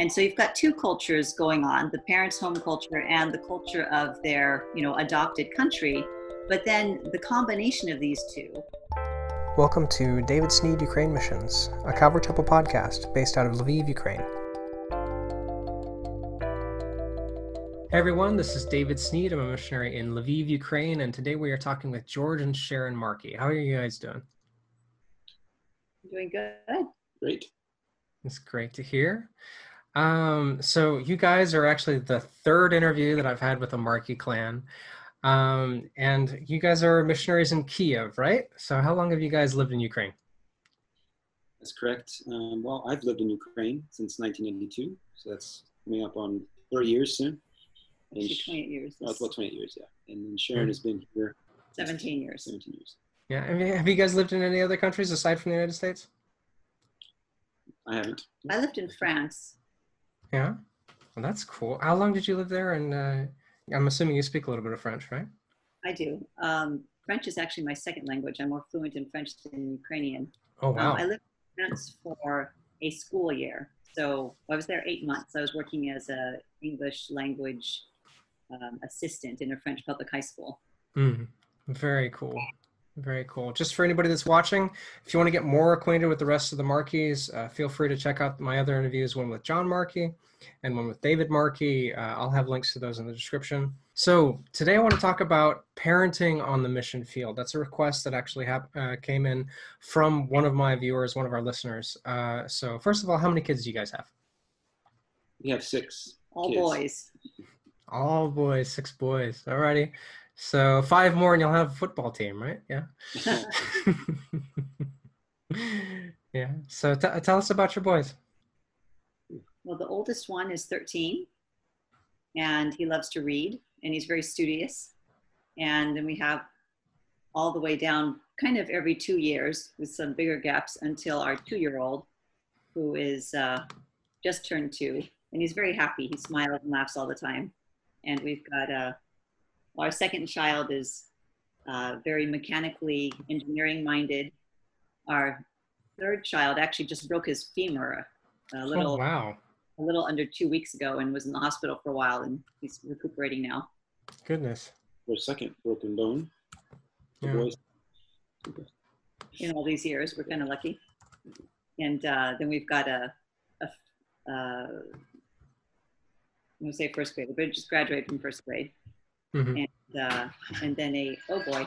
And so you've got two cultures going on, the parents' home culture and the culture of their, you know, adopted country. But then the combination of these two. Welcome to David Sneed Ukraine Missions, a Calvary Temple podcast based out of Lviv, Ukraine. Hey everyone, this is David Sneed. I'm a missionary in Lviv, Ukraine, and today we are talking with George and Sharon Markey. How are you guys doing? Doing good. Great. It's great to hear. Um, so you guys are actually the third interview that I've had with the Markey clan. Um, and you guys are missionaries in Kiev, right? So how long have you guys lived in Ukraine? That's correct. Um, well, I've lived in Ukraine since 1982, so that's coming up on 30 years soon. And 28 years. Oh, well, 28 years, yeah. And then Sharon mm-hmm. has been here 17 years. 17 years. Yeah. Have you guys lived in any other countries aside from the United States? I haven't. I lived in France yeah, well, that's cool. How long did you live there? And uh, I'm assuming you speak a little bit of French, right? I do. Um, French is actually my second language. I'm more fluent in French than Ukrainian. Oh wow! Um, I lived in France for a school year, so I was there eight months. I was working as a English language um, assistant in a French public high school. Mm, very cool. Very cool. Just for anybody that's watching, if you want to get more acquainted with the rest of the Markeys, uh, feel free to check out my other interviews, one with John Markey and one with David Markey. Uh, I'll have links to those in the description. So today I want to talk about parenting on the mission field. That's a request that actually hap- uh, came in from one of my viewers, one of our listeners. Uh, so first of all, how many kids do you guys have? We have six. All kids. boys. All boys, six boys. Alrighty. So five more and you'll have a football team, right? Yeah. yeah. So t- tell us about your boys. Well, the oldest one is 13 and he loves to read and he's very studious. And then we have all the way down kind of every two years with some bigger gaps until our two year old, who is uh, just turned two. And he's very happy. He smiles and laughs all the time. And we've got a uh, our second child is uh, very mechanically engineering minded. Our third child actually just broke his femur a little, oh, wow. a little under two weeks ago and was in the hospital for a while and he's recuperating now. Goodness. Our second broken bone. Yeah. In all these years, we're kind of lucky. And uh, then we've got a, a uh, I'm gonna say first grade, but just graduated from first grade. Mm-hmm. And, uh, and then a, oh boy,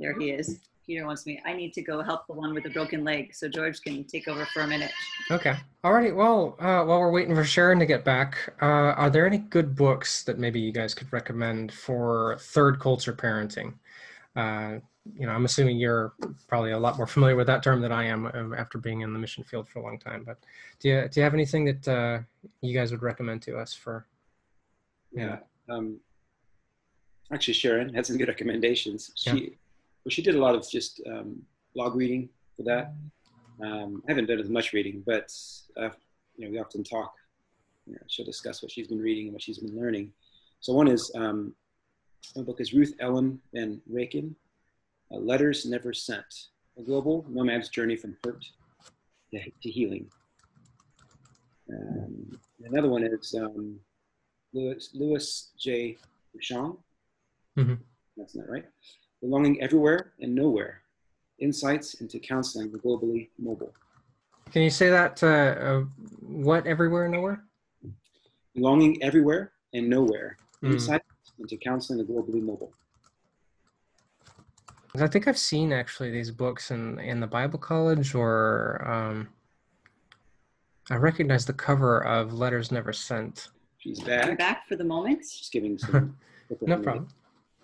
there he is. Peter wants me. I need to go help the one with the broken leg, so George can take over for a minute. Okay. Alrighty. Well, uh, while we're waiting for Sharon to get back, uh, are there any good books that maybe you guys could recommend for third culture parenting? Uh, you know, I'm assuming you're probably a lot more familiar with that term than I am uh, after being in the mission field for a long time. But do you do you have anything that uh, you guys would recommend to us for? Yeah. Um, actually Sharon had some good recommendations. She, yeah. well, she did a lot of just um, blog reading for that. Um, I haven't done as much reading, but uh, you know, we often talk. You know, she'll discuss what she's been reading and what she's been learning. So one is um, one book is Ruth Ellen Van Reken, uh, "Letters Never Sent: A Global Nomad's Journey from Hurt to, to Healing." Um, another one is um, Louis, Louis J. Bushong, Mm-hmm. That's not right. Belonging everywhere and nowhere. Insights into counseling the globally mobile. Can you say that? Uh, uh, what everywhere and nowhere? Belonging everywhere and nowhere. Mm. Insights into counseling the globally mobile. I think I've seen actually these books in in the Bible college, or um, I recognize the cover of Letters Never Sent. She's back. I'm back for the moment. She's giving some. no problem.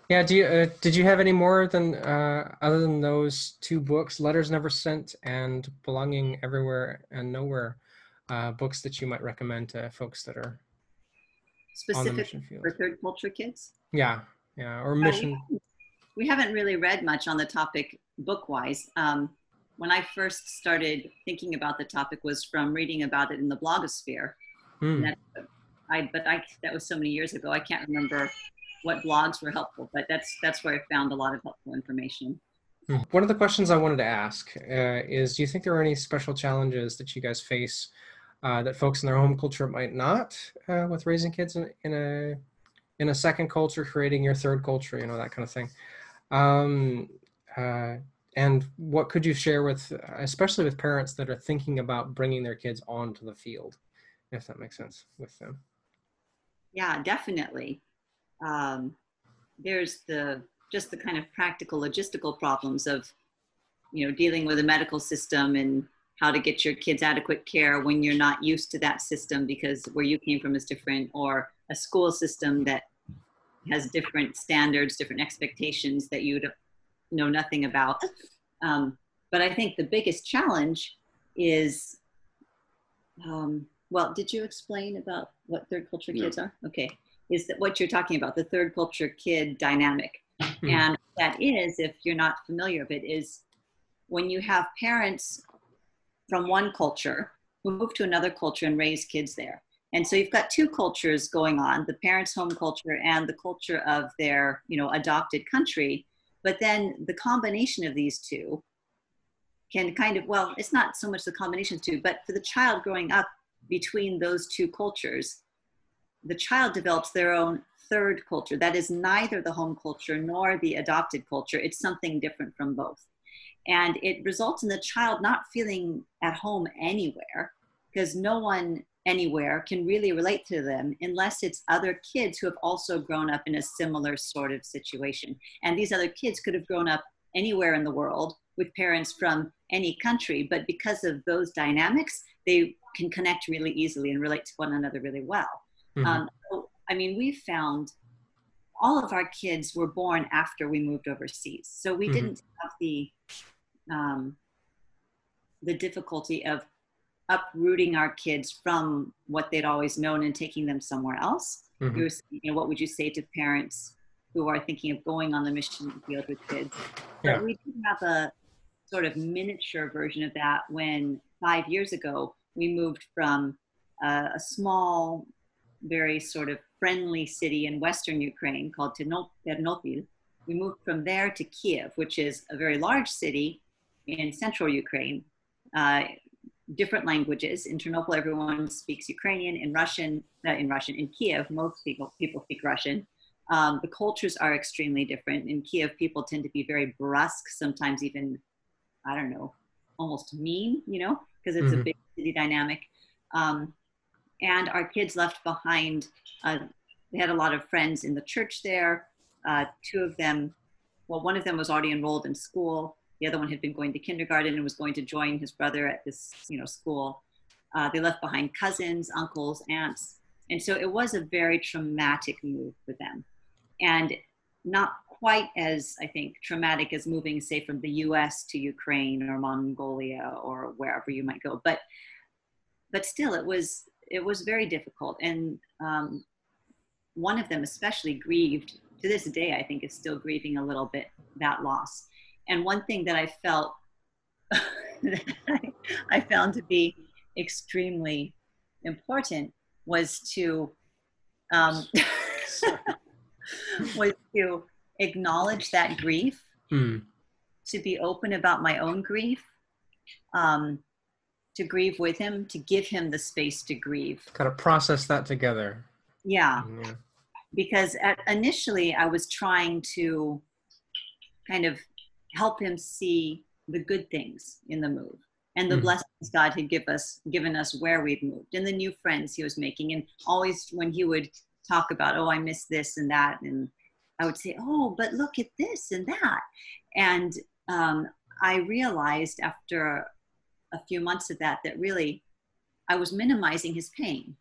Yeah. Do you uh, did you have any more than uh, other than those two books, Letters Never Sent and Belonging Everywhere and Nowhere, uh, books that you might recommend to folks that are specific for third culture kids? Yeah. Yeah. Or mission. we haven't really read much on the topic book wise. Um, when I first started thinking about the topic was from reading about it in the blogosphere. Hmm. That, I, but I, that was so many years ago. I can't remember what blogs were helpful, but that's that's where I found a lot of helpful information. Hmm. One of the questions I wanted to ask uh, is: Do you think there are any special challenges that you guys face uh, that folks in their home culture might not uh, with raising kids in, in, a in a second culture, creating your third culture, you know that kind of thing. Um, uh, and what could you share with, especially with parents that are thinking about bringing their kids onto the field, if that makes sense with them? Yeah, definitely. Um, there's the just the kind of practical logistical problems of you know dealing with a medical system and how to get your kids adequate care when you're not used to that system because where you came from is different or a school system that has different standards different expectations that you know nothing about. Um, but i think the biggest challenge is um, well did you explain about what third culture kids are? Okay is that what you're talking about the third culture kid dynamic mm-hmm. and that is if you're not familiar with it is when you have parents from one culture who move to another culture and raise kids there. And so you've got two cultures going on, the parents' home culture and the culture of their, you know, adopted country. But then the combination of these two can kind of, well, it's not so much the combination of two, but for the child growing up between those two cultures, the child develops their own third culture that is neither the home culture nor the adopted culture. It's something different from both. And it results in the child not feeling at home anywhere because no one anywhere can really relate to them unless it's other kids who have also grown up in a similar sort of situation. And these other kids could have grown up anywhere in the world with parents from any country, but because of those dynamics, they can connect really easily and relate to one another really well. Mm-hmm. Um, so, I mean, we found all of our kids were born after we moved overseas. So we mm-hmm. didn't have the um, the difficulty of uprooting our kids from what they'd always known and taking them somewhere else. Mm-hmm. You, know, what would you say to parents who are thinking of going on the mission field with kids? Yeah. But we did have a sort of miniature version of that when five years ago we moved from uh, a small, very sort of friendly city in western Ukraine called Ternopil. We moved from there to Kiev, which is a very large city in central Ukraine, uh, different languages. In Ternopil, everyone speaks Ukrainian. In Russian, uh, in Russian, in Kiev, most people people speak Russian. Um, the cultures are extremely different. In Kiev, people tend to be very brusque, sometimes even, I don't know, almost mean, you know, because it's mm-hmm. a big city dynamic. Um, and our kids left behind, uh, they had a lot of friends in the church there. Uh, two of them, well, one of them was already enrolled in school. The other one had been going to kindergarten and was going to join his brother at this, you know, school. Uh, they left behind cousins, uncles, aunts, and so it was a very traumatic move for them, and not quite as I think traumatic as moving, say, from the U.S. to Ukraine or Mongolia or wherever you might go. But but still, it was it was very difficult, and um, one of them especially grieved to this day. I think is still grieving a little bit that loss and one thing that I felt that I found to be extremely important was to um, was to acknowledge that grief, mm. to be open about my own grief, um, to grieve with him, to give him the space to grieve. Kind of process that together. Yeah. yeah. Because at, initially I was trying to kind of help him see the good things in the move and the mm. blessings God had give us, given us where we'd moved and the new friends he was making. And always when he would talk about, oh, I miss this and that, and I would say, oh, but look at this and that. And um, I realized after a few months of that that really I was minimizing his pain.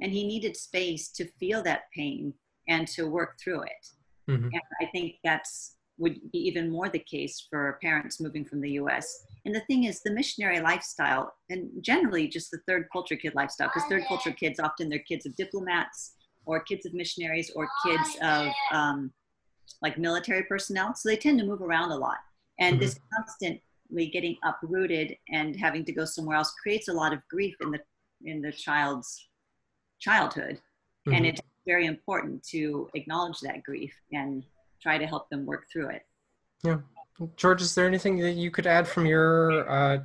And he needed space to feel that pain and to work through it. Mm-hmm. And I think that's would be even more the case for parents moving from the US. And the thing is, the missionary lifestyle, and generally just the third culture kid lifestyle, because third culture kids often they're kids of diplomats or kids of missionaries or kids of um, like military personnel. So they tend to move around a lot. And mm-hmm. this constantly getting uprooted and having to go somewhere else creates a lot of grief in the in the child's childhood. Mm-hmm. And it's very important to acknowledge that grief and try to help them work through it. Yeah. George, is there anything that you could add from your uh,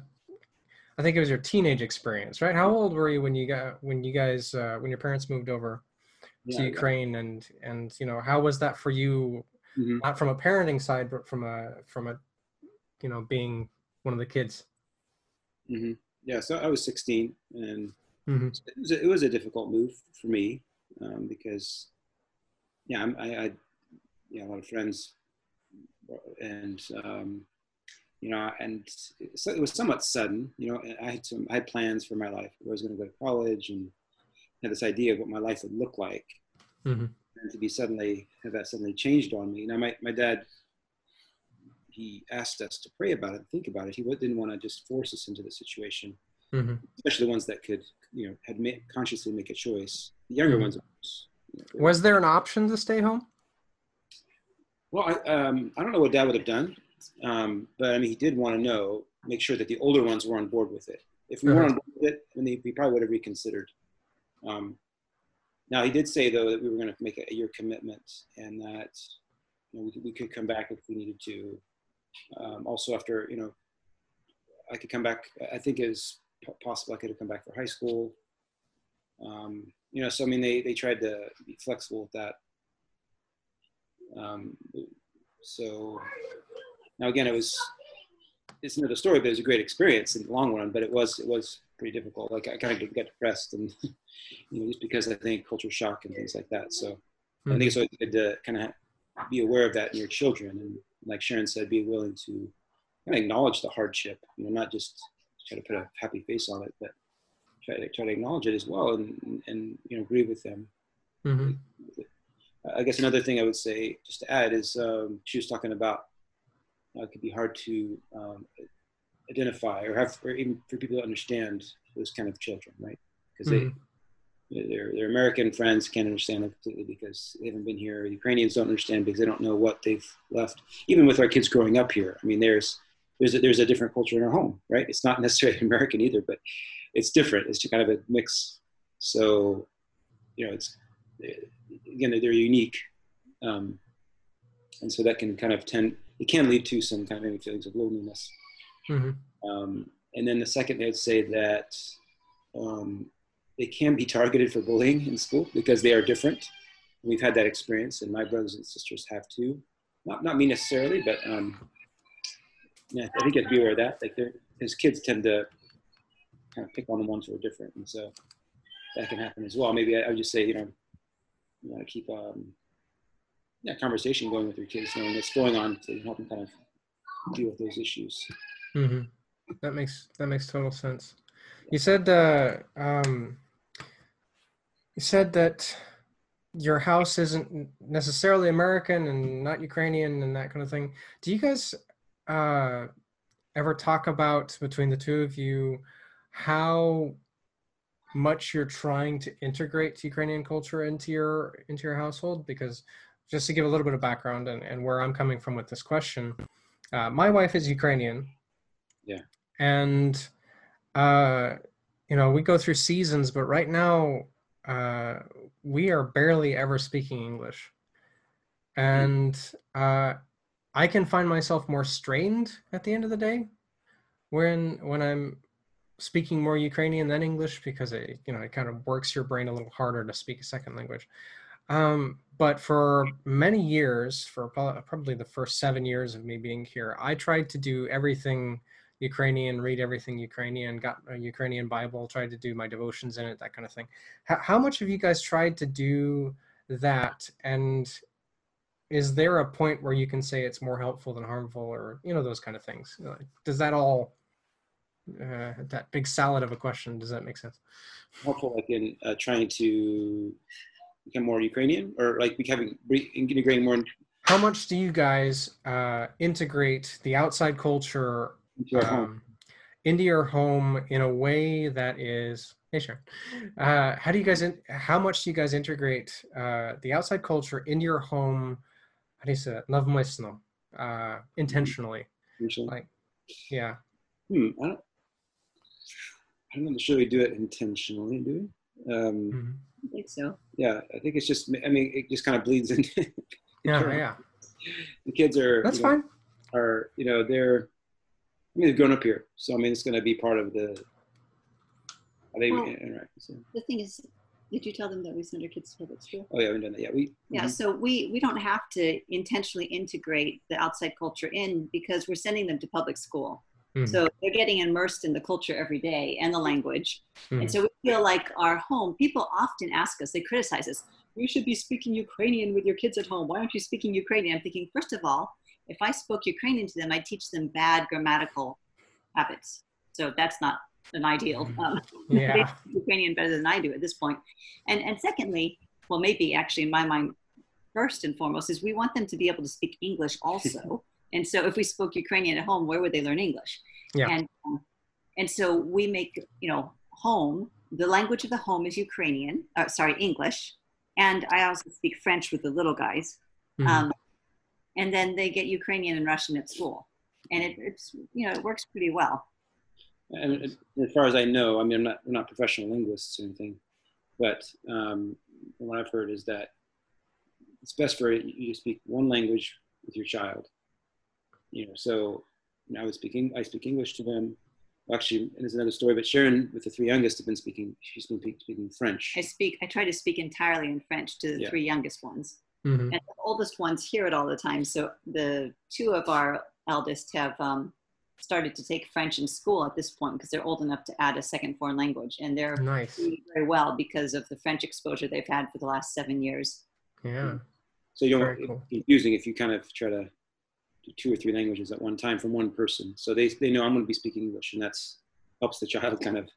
I think it was your teenage experience, right? How old were you when you got when you guys uh, when your parents moved over Yeah, to I- Ukraine and and you know how was that for you? Mhm. Not from a parenting side, but from a from a you know being one of the kids. Mhm. Yeah, so I was 16, and hmm it was a, it was a difficult move for me um, because, yeah, I'm, I, I, yeah, a lot of friends, and um, you know, and so it was somewhat sudden. You know, I had some, I had plans for my life. I was going to go to college and had this idea of what my life would look like, hmm and to be suddenly have that suddenly changed on me. Now, my my dad. He asked us to pray about it, think about it. He didn't want to just force us into the situation hmm especially the ones that could, you know, had made, consciously make a choice. The younger Mhm. ones, of course, you know, Was there an option to stay home? well, I, um, I don't know what Dad would have done, um, but I mean, he did want to know, make sure that the older ones were on board with it. If we weren't on board with it, then he, he probably would have reconsidered. Um, now, he did say though that we were going to make a year commitment, and that you know, we, could, we could come back if we needed to. Um, also, after you know, I could come back. I think it was possible I could have come back for high school. Um, you know, so I mean, they they tried to be flexible with that. Um, so now again, it was it's another story, but it was a great experience in the long run. But it was it was pretty difficult. Like I kind of get depressed, and you know, just because I think culture shock and things like that. So I think it's always good to kind of be aware of that in your children, and like Sharon said, be willing to kind of acknowledge the hardship. You know, not just try to put a happy face on it, but try to try to acknowledge it as well, and and you know, agree with them. hmm I guess another thing I would say, just to add, is um, she was talking about uh, it could be hard to um, identify or have, or even for people to understand those kind of children, right? Because Mhm. they, their their American friends can't understand them completely because they haven't been here. Ukrainians don't understand because they don't know what they've left. Even with our kids growing up here, I mean, there's there's a, there's a different culture in our home, right? It's not necessarily American either, but it's different. It's just kind of a mix. So, you know, it's again they're unique, um, and so that can kind of tend it can lead to some kind of feelings of loneliness. hmm Um, and then the second, I'd say that um, they can be targeted for bullying in school because they are different. We've had that experience, and my brothers and sisters have too. Not not me necessarily, but um, yeah, I think you have to be aware of that. Like, because kids tend to kind of pick on the ones who are different, and so that can happen as well. Maybe I, I would just say, you know, you want to keep um, yeah conversation going with your kids, knowing what's going on, to help them kind of deal with those issues. hmm That makes that makes total sense. You said uh, um, you said that your house isn't necessarily American and not Ukrainian and that kind of thing. Do you guys uh, ever talk about between the two of you how much you're trying to integrate Ukrainian culture into your into your household? Because just to give a little bit of background and, and where I'm coming from with this question, uh, my wife is Ukrainian. Yeah. And uh, you know, we go through seasons, but right now uh, we are barely ever speaking English. And uh, I can find myself more strained at the end of the day when when I'm speaking more Ukrainian than English because it you know it kind of works your brain a little harder to speak a second language. Um, but for many years, for probably the first seven years of me being here, I tried to do everything Ukrainian, read everything Ukrainian, got a Ukrainian Bible, tried to do my devotions in it, that kind of thing. How, how much have you guys tried to do that? And is there a point where you can say it's more helpful than harmful, or you know those kind of things? Does that all uh, that big salad of a question? Does that make sense? helpful like in uh, trying to become more Ukrainian or like becoming integrating more How much do you guys uh, integrate the outside culture into our home? um, into your home in a way that is hey Sharon, uh, how do you guys in, how much do you guys integrate uh, the outside culture into your home how do you say that навмисно, uh, intentionally Usually? like yeah Hmm, I don't. I'm not sure we do it intentionally, do we? Um, Mhm. I think so. yeah, I think it's just. I mean, it just kind of bleeds into. yeah Sure. yeah the kids are. that's you know, fine Are you know they're. I mean, they've grown up here, so I mean, it's going to be part of the. Are they Well- interact? So, The thing is, did you tell them that we send our kids to public school? oh yeah, we've done that. Yeah, we. Yeah, mhm. so we, we don't have to intentionally integrate the outside culture in because we're sending them to public school. Mhm. So they're getting immersed in the culture every day and the language. Mhm. And so we feel like our home, people often ask us, they criticize us, you should be speaking Ukrainian with your kids at home. Why aren't you speaking Ukrainian? I'm thinking, first of all, if I spoke Ukrainian to them, I'd teach them bad grammatical habits. So that's not an ideal. Um, they yeah. speak Ukrainian better than I do at this point. And and secondly, well, maybe actually in my mind, first and foremost, is we want them to be able to speak English also. and so if we spoke Ukrainian at home, where would they learn English? Yeah. And um, and so we make you know home the language of the home is Ukrainian. Uh, sorry, English. And I also speak French with the little guys. Mhm. Um, and then they get Ukrainian and Russian at school, and it, it's you know it works pretty well. And as far as I know, I mean, I'm not we're not professional linguists or anything, but um, what I've heard is that it's best for you to speak one language with your child. You know, so you know, I was speaking I speak English to them. Actually, and there's another story, but Sharon with the three youngest have been speaking. She's been speaking French. I speak. I try to speak entirely in French to the Yeah. three youngest ones, Mhm. and the oldest ones hear it all the time. So the two of our eldest have um, started to take French in school at this point because they're old enough to add a second foreign language, and they're Nice. doing very well because of the French exposure they've had for the last seven years. Yeah. So you don't Very cool. confusing if you kind of try to do two or three languages at one time from one person. So they they know I'm going to be speaking English, and that's helps the child kind of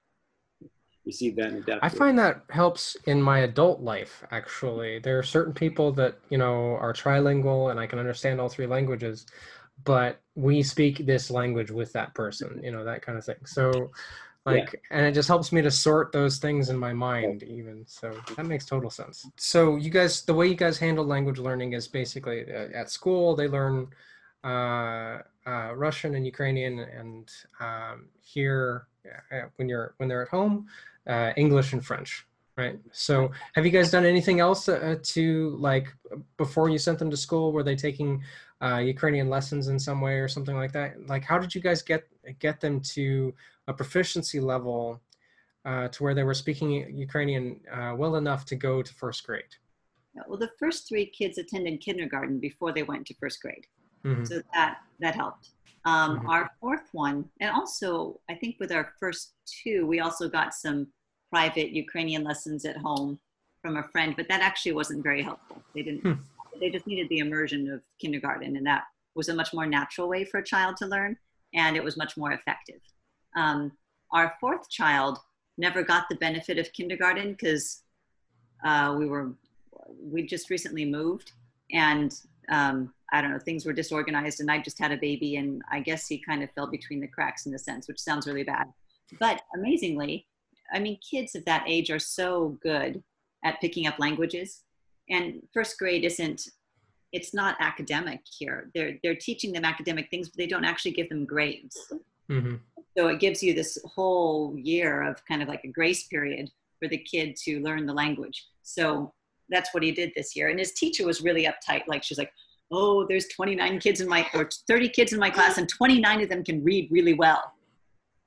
receive that and adapt. I find that helps in my adult life, actually. There are certain people that, you know, are trilingual and I can understand all three languages, but we speak this language with that person, you know, that kind of thing. So, like, and it just helps me to sort those things in my mind, even. So that makes total sense. So, you guys, the way you guys handle language learning is basically uh, at school, they learn uh, uh, Russian and Ukrainian, and um, here, uh, when you're when they're at home, uh, English and French, right? So, have you guys done anything else uh, to like before you sent them to school? Were they taking uh, Ukrainian lessons in some way or something like that? Like, how did you guys get get them to a proficiency level uh, to where they were speaking Ukrainian uh, well enough to go to first grade? Well, the first three kids attended kindergarten before they went to first grade. Mhm. so that that helped um, Mhm. our fourth one and also i think with our first two we also got some private ukrainian lessons at home from a friend but that actually wasn't very helpful they didn't Hmm. they just needed the immersion of kindergarten and that was a much more natural way for a child to learn and it was much more effective um, our fourth child never got the benefit of kindergarten because uh, we were we just recently moved and um, I don't know, things were disorganized and I just had a baby and I guess he kind of fell between the cracks in a sense, which sounds really bad. But amazingly, I mean, kids of that age are so good at picking up languages. And first grade isn't, it's not academic here. They're, they're teaching them academic things, but they don't actually give them grades. Mhm. So it gives you this whole year of kind of like a grace period for the kid to learn the language. So that's what he did this year. And his teacher was really uptight. Like she's like, oh, there's 29 kids in my, or 30 kids in my class, and 29 of them can read really well.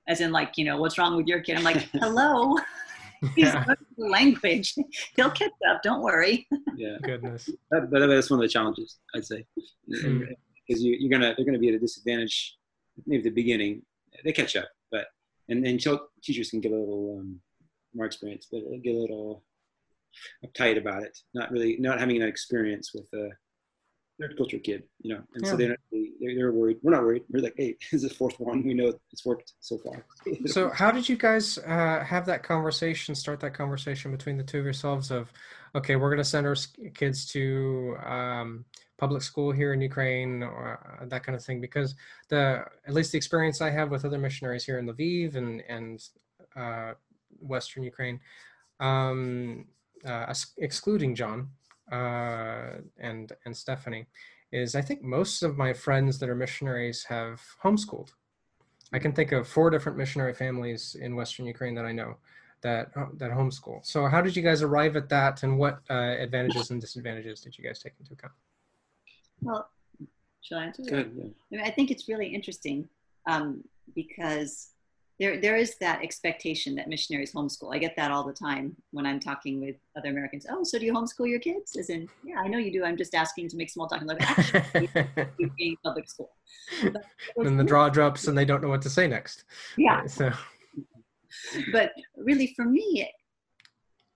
As in, like, you know, what's wrong with your kid? I'm like, hello, he's Yeah. learning language. He'll catch up. Don't worry. yeah, Goodness. that, but that's one of the challenges I'd say, Hmm. because you, you're gonna they're gonna be at a disadvantage maybe at the beginning. They catch up, but and then teachers can get a little um, more experience, but get a little uptight about it. Not really not having that experience with a third culture kid, you know, and so Yeah. they're, not they're they're worried. We're not worried. We're like, hey, this is the fourth one. We know it's worked so far. So, how did you guys uh, have that conversation? Start that conversation between the two of yourselves of, okay, we're going to send our kids to um, public school here in Ukraine, or uh, that kind of thing. Because the at least the experience I have with other missionaries here in Lviv and and uh, Western Ukraine, um, uh, excluding John uh, and and Stephanie, is I think most of my friends that are missionaries have homeschooled. I can think of four different missionary families in Western Ukraine that I know that uh, that homeschool. So how did you guys arrive at that, and what uh, advantages and disadvantages did you guys take into account? Well, shall I answer? that? Good. Yeah. I, mean, I think it's really interesting. Um, because there there is that expectation that missionaries homeschool. I get that all the time when I'm talking with other Americans. Oh, so do you homeschool your kids? As in, yeah, I know you do. I'm just asking to make small talk. And like, actually, you public school. and the draw drops, and they don't know what to say next. Yeah. So. But really, for me,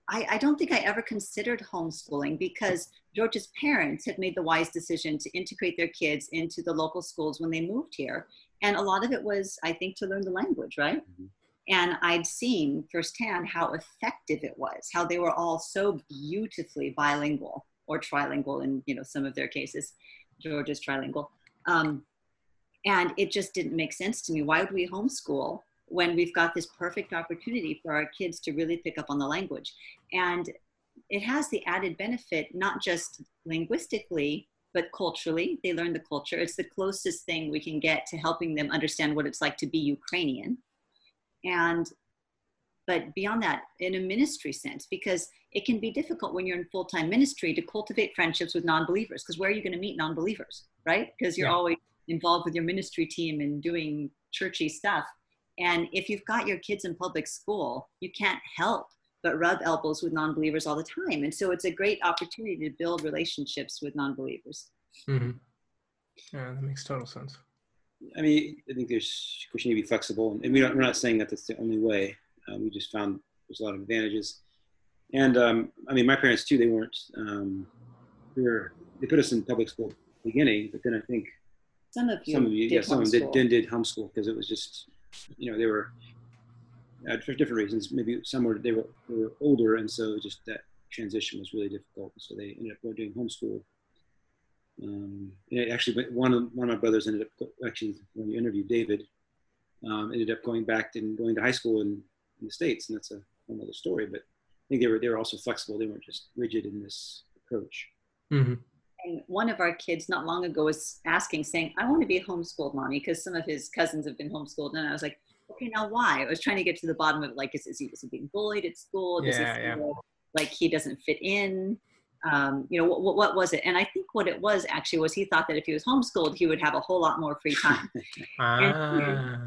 I, I, don't think I ever considered homeschooling because George's parents had made the wise decision to integrate their kids into the local schools when they moved here. And a lot of it was, I think, to learn the language, right? Mm-hmm. And I'd seen firsthand how effective it was, how they were all so beautifully bilingual or trilingual in you know some of their cases. George is trilingual. Um, and it just didn't make sense to me. Why would we homeschool when we've got this perfect opportunity for our kids to really pick up on the language? And it has the added benefit, not just linguistically, but culturally. They learn the culture. It's the closest thing we can get to helping them understand what it's like to be Ukrainian. And but beyond that, in a ministry sense, because it can be difficult when you're in full time ministry to cultivate friendships with non believers, because where are you going to meet non believers, right? Because you're yeah. always involved with your ministry team and doing churchy stuff. And if you've got your kids in public school, you can't help but rub elbows with non-believers all the time. And so it's a great opportunity to build relationships with non-believers. Mm-hmm. yeah that makes total sense. I mean i think there's of course you need to be flexible and we don't, we're not saying that that's the only way. Uh, we just found there's a lot of advantages. And um, i mean my parents too they weren't um, we were they put us in public school beginning but then i think some of you some of you yeah some of them did, then did homeschool because it was just you know they were uh, for different reasons. Maybe some were they were, were older, and so just that transition was really difficult. So they ended up doing homeschool. Um, actually, one of one of my brothers ended up actually when you interviewed David, um, ended up going back and going to high school in, in the states, and that's a whole other story. But I think they were they were also flexible. They weren't just rigid in this approach. Mm-hmm. And one of our kids not long ago was asking, saying, "I want to be homeschooled, mommy," because some of his cousins have been homeschooled, and I was like, okay, now why? I was trying to get to the bottom of it. Like, is, is he, is he being bullied at school? Does yeah, yeah. like he doesn't fit in? Um, you know, what, what was it? And I think what it was actually was he thought that if he was homeschooled, he would have a whole lot more free time. ah.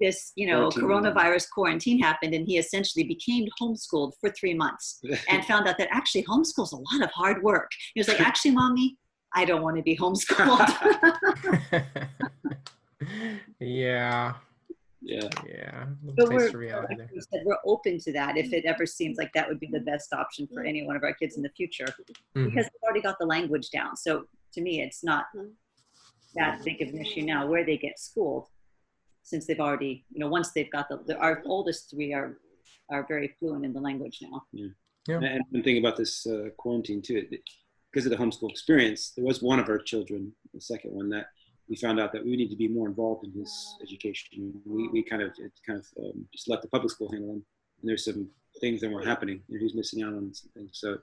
this, you know, coronavirus quarantine happened and he essentially became homeschooled for three months and found out that actually homeschool's a lot of hard work. He was like, actually, mommy, I don't want to be homeschooled. yeah. Yeah. Yeah. But we're, said, we're open to that if it ever seems like that would be the best option for any one of our kids in the future mm-hmm. because they've already got the language down. So to me, it's not that big of an issue now where they get schooled since they've already, you know, once they've got the, the our oldest three are, are very fluent in the language now. Yeah. yeah. And one thing about this uh, quarantine too, because of the homeschool experience, there was one of our children, the second one, that we found out that we need to be more involved in his education. We, we kind of kind of um, just let the public school handle him, and there's some things that weren't happening. You know, he's missing out on some things, so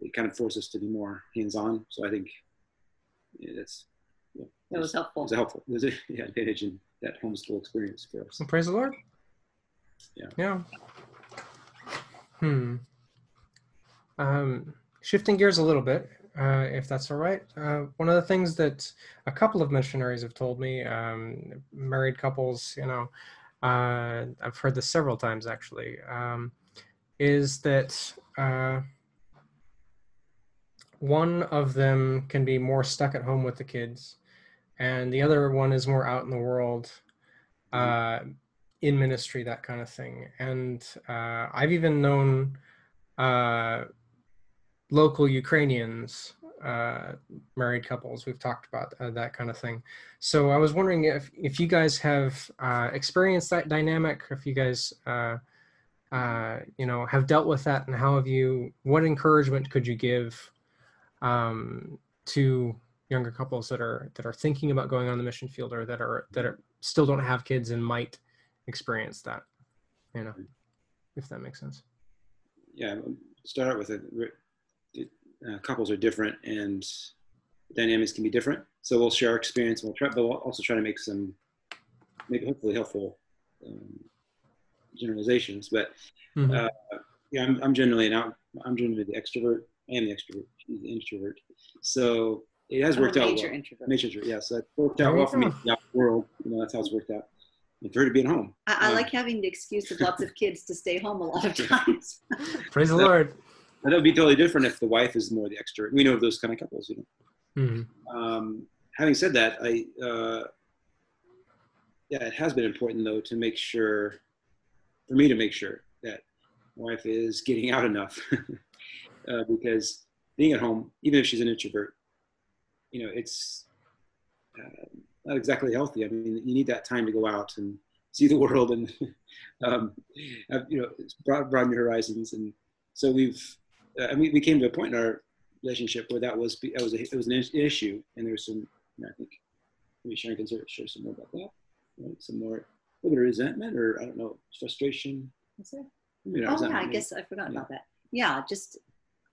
it kind of forced us to be more hands-on. So I think yeah, that's yeah, that was helpful. It was helpful. There's a yeah, advantage in that homeschool experience for us. Well, praise the Lord. Yeah. Yeah. Hmm. Um, shifting gears a little bit, uh, if that's all right. Uh, one of the things that a couple of missionaries have told me, um, married couples, you know, uh, I've heard this several times actually, um, is that uh, one of them can be more stuck at home with the kids, and the other one is more out in the world. Uh, in ministry, that kind of thing. And uh, I've even known local Ukrainians, uh, married couples. We've talked about uh, that kind of thing. So I was wondering if if you guys have uh, experienced that dynamic, if you guys uh, uh, you know have dealt with that, and how have you? What encouragement could you give um, to younger couples that are that are thinking about going on the mission field or that are that are still don't have kids and might experience that? You know, if that makes sense. Yeah, start with it uh, couples are different and dynamics can be different. So we'll share our experience and we'll try, but we'll also try to make some, maybe hopefully helpful um, generalizations. But mm-hmm. uh, yeah, I'm, I'm generally an out, I'm generally the extrovert. I am the extrovert. She's the introvert. So it has worked out major well. Introvert. Major introvert. Yeah. So it worked out well for me in the world. You know, that's how it's worked out. and for her to be at home. I, I Um, like having the excuse of lots of kids to stay home a lot of times. Praise the Lord. That would be totally different if the wife is more the extrovert. We know of those kind of couples, you know. Mhm. Um, having said that, I uh, yeah, it has been important though to make sure, for me to make sure that my wife is getting out enough, uh, because being at home, even if she's an introvert, you know, it's uh, not exactly healthy. I mean, you need that time to go out and see the world and um, have, you know broaden your horizons. And so we've, uh, and we, we came to a point in our relationship where that was that was a, it was an issue, and there was some. You know, I think maybe Sharon can sort share some more about that. Right? Some more, a little bit of resentment, or I don't know, frustration. Is there? Maybe not Oh yeah, I guess I forgot Yeah. about that. Yeah, just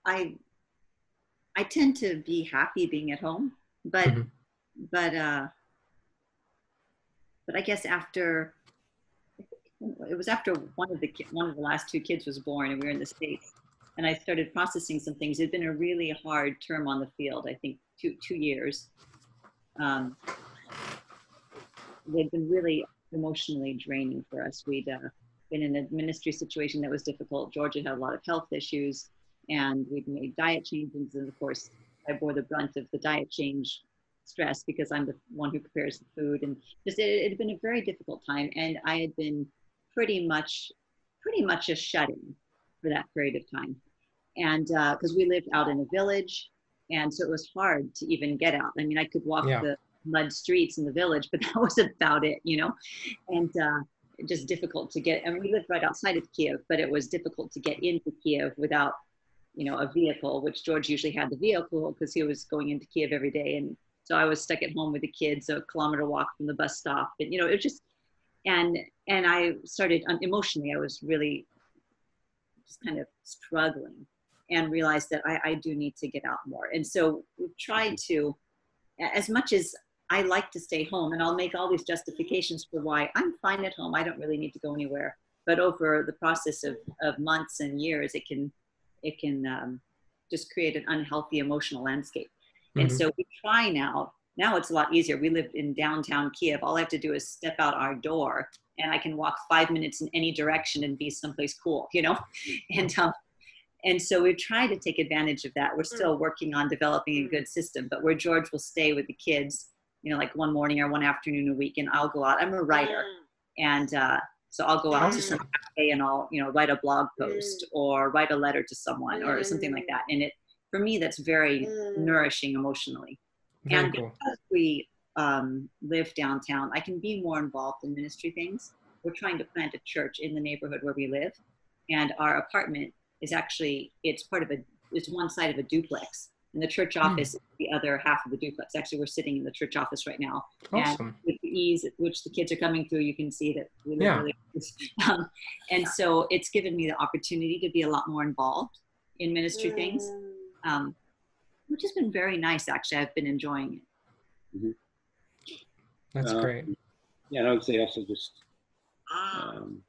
I I tend to be happy being at home, but Mhm. but uh but I guess after it was after one of the one of the last two kids was born and we were in the states and I started processing some things. It'd been a really hard term on the field. I think two two years. Um, they'd been really emotionally draining for us. We'd uh, been in a ministry situation that was difficult. Georgia had a lot of health issues, and we'd made diet changes. And of course, I bore the brunt of the diet change stress because I'm the one who prepares the food. And just it, it had been a very difficult time, and I had been pretty much, pretty much a shut-in for that period of time. And because we lived out in a village, and so it was hard to even get out. I mean, I could walk Yeah. the mud streets in the village, but that was about it, you know. And uh, just difficult to get. And we lived right outside of Kiev, but it was difficult to get into Kiev without, you know, a vehicle. Which George usually had the vehicle because he was going into Kiev every day, and so I was stuck at home with the kids, a kilometer walk from the bus stop, and you know, it was just, and and I started um, emotionally. I was really just kind of struggling, and realized that I, I do need to get out more. And so we've tried to, as much as I like to stay home and I'll make all these justifications for why I'm fine at home. I don't really need to go anywhere. But over the process of, of months and years, it can, it can um, just create an unhealthy emotional landscape. And Mhm. so we try now, now it's a lot easier. We live in downtown Kiev. All I have to do is step out our door and I can walk five minutes in any direction and be someplace cool, you know? And, um, and so we're trying to take advantage of that. We're mm. still working on developing a mm. good system, but where George will stay with the kids, you know, like one morning or one afternoon a week, and I'll go out. I'm a writer, mm. and uh, so I'll go out to some oh. cafe and I'll, you know, write a blog post or write a letter to someone or something like that. And it, for me, that's very nourishing emotionally. Very and cool. because we um, live downtown, I can be more involved in ministry things. We're trying to plant a church in the neighborhood where we live, and our apartment is actually it's part of a it's one side of a duplex, and the church office is the other half of the duplex. Actually, we're sitting in the church office right now, Awesome. with the ease at which the kids are coming through, you can see that we live Yeah. really um, and so it's given me the opportunity to be a lot more involved in ministry things, um, which has been very nice. Actually, I've been enjoying it. That's Uh, great. Yeah, and I would say also just um,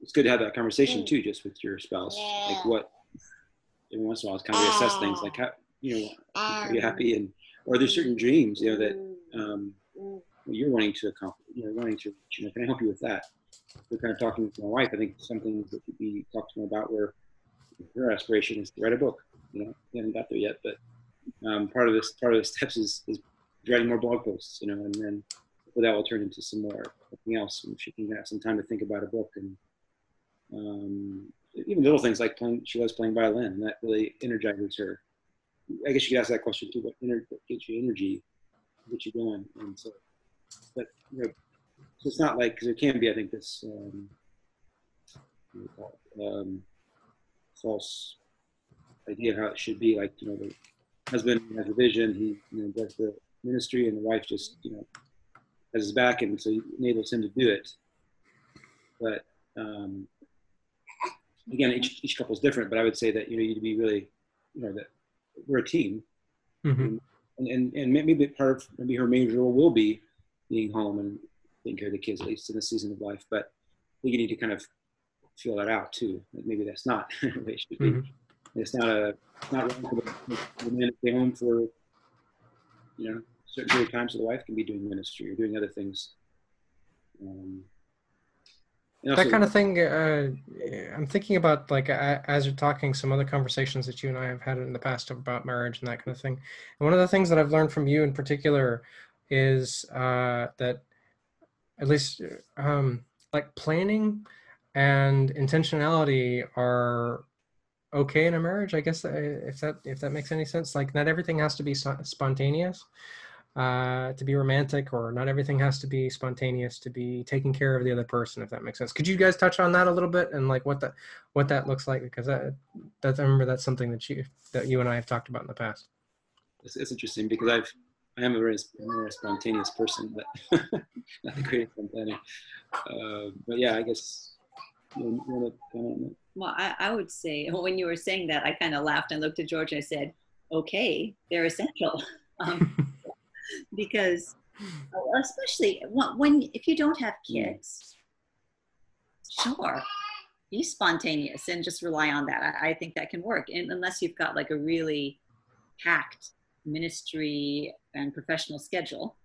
it's good to have that conversation too, just with your spouse. Like what every once in a while, it's kind of reassess things. Like how you know, are you happy and or there's certain dreams you know that um, you're wanting to accomplish? You know, wanting to you know, can I help you with that? We're kind of talking to my wife. I think some things that could be talked to her about where her aspiration is to write a book. You know, we haven't got there yet, but um, part of this part of the steps is, is writing more blog posts. You know, and then that will turn into some more something else. And she can have some time to think about a book and um, even little things like playing. She loves playing violin, and that really energizes her. I guess you could ask that question too. What, what gives you energy? What you going? And so, but you know, so it's not like because there can be, I think, this um, um, false idea of how it should be. Like you know, the husband has a vision. He you know does the ministry, and the wife just you know has his back, and so enables him to do it. But um, again, each, each couple is different. But I would say that you know you need to be really, you know, that we're a team, hmm and and, and maybe part of maybe her major role will be being home and taking care of the kids at least in the season of life. But I think you need to kind of feel that out too. Like maybe that's not the way it should be. Mhm. It's not a it's not wrong for the, man to stay home for you know certain period of times. So the wife can be doing ministry or doing other things Um, that also, kind of thing. Uh, I'm thinking about like as you're talking, some other conversations that you and I have had in the past about marriage and that kind of thing. And one of the things that I've learned from you in particular is uh, that at least um, like planning and intentionality are okay in a marriage i guess uh, if that if that makes any sense like not everything has to be spontaneous uh, to be romantic or not everything has to be spontaneous to be taking care of the other person if that makes sense. Could you guys touch on that a little bit and like what that what that looks like? Because that that's i remember that's something that you that you and i have talked about in the past. It's, it's interesting because i've i am a very, very spontaneous person but not the greatest spontaneous uh, but yeah i guess you, you want to comment on that? Well, I, I would say when you were saying that, I kind of laughed and looked at George and I said, okay, they're essential. Um, because especially when, if you don't have kids, sure, be spontaneous and just rely on that. I, I think that can work. And unless you've got like a really packed ministry and professional schedule.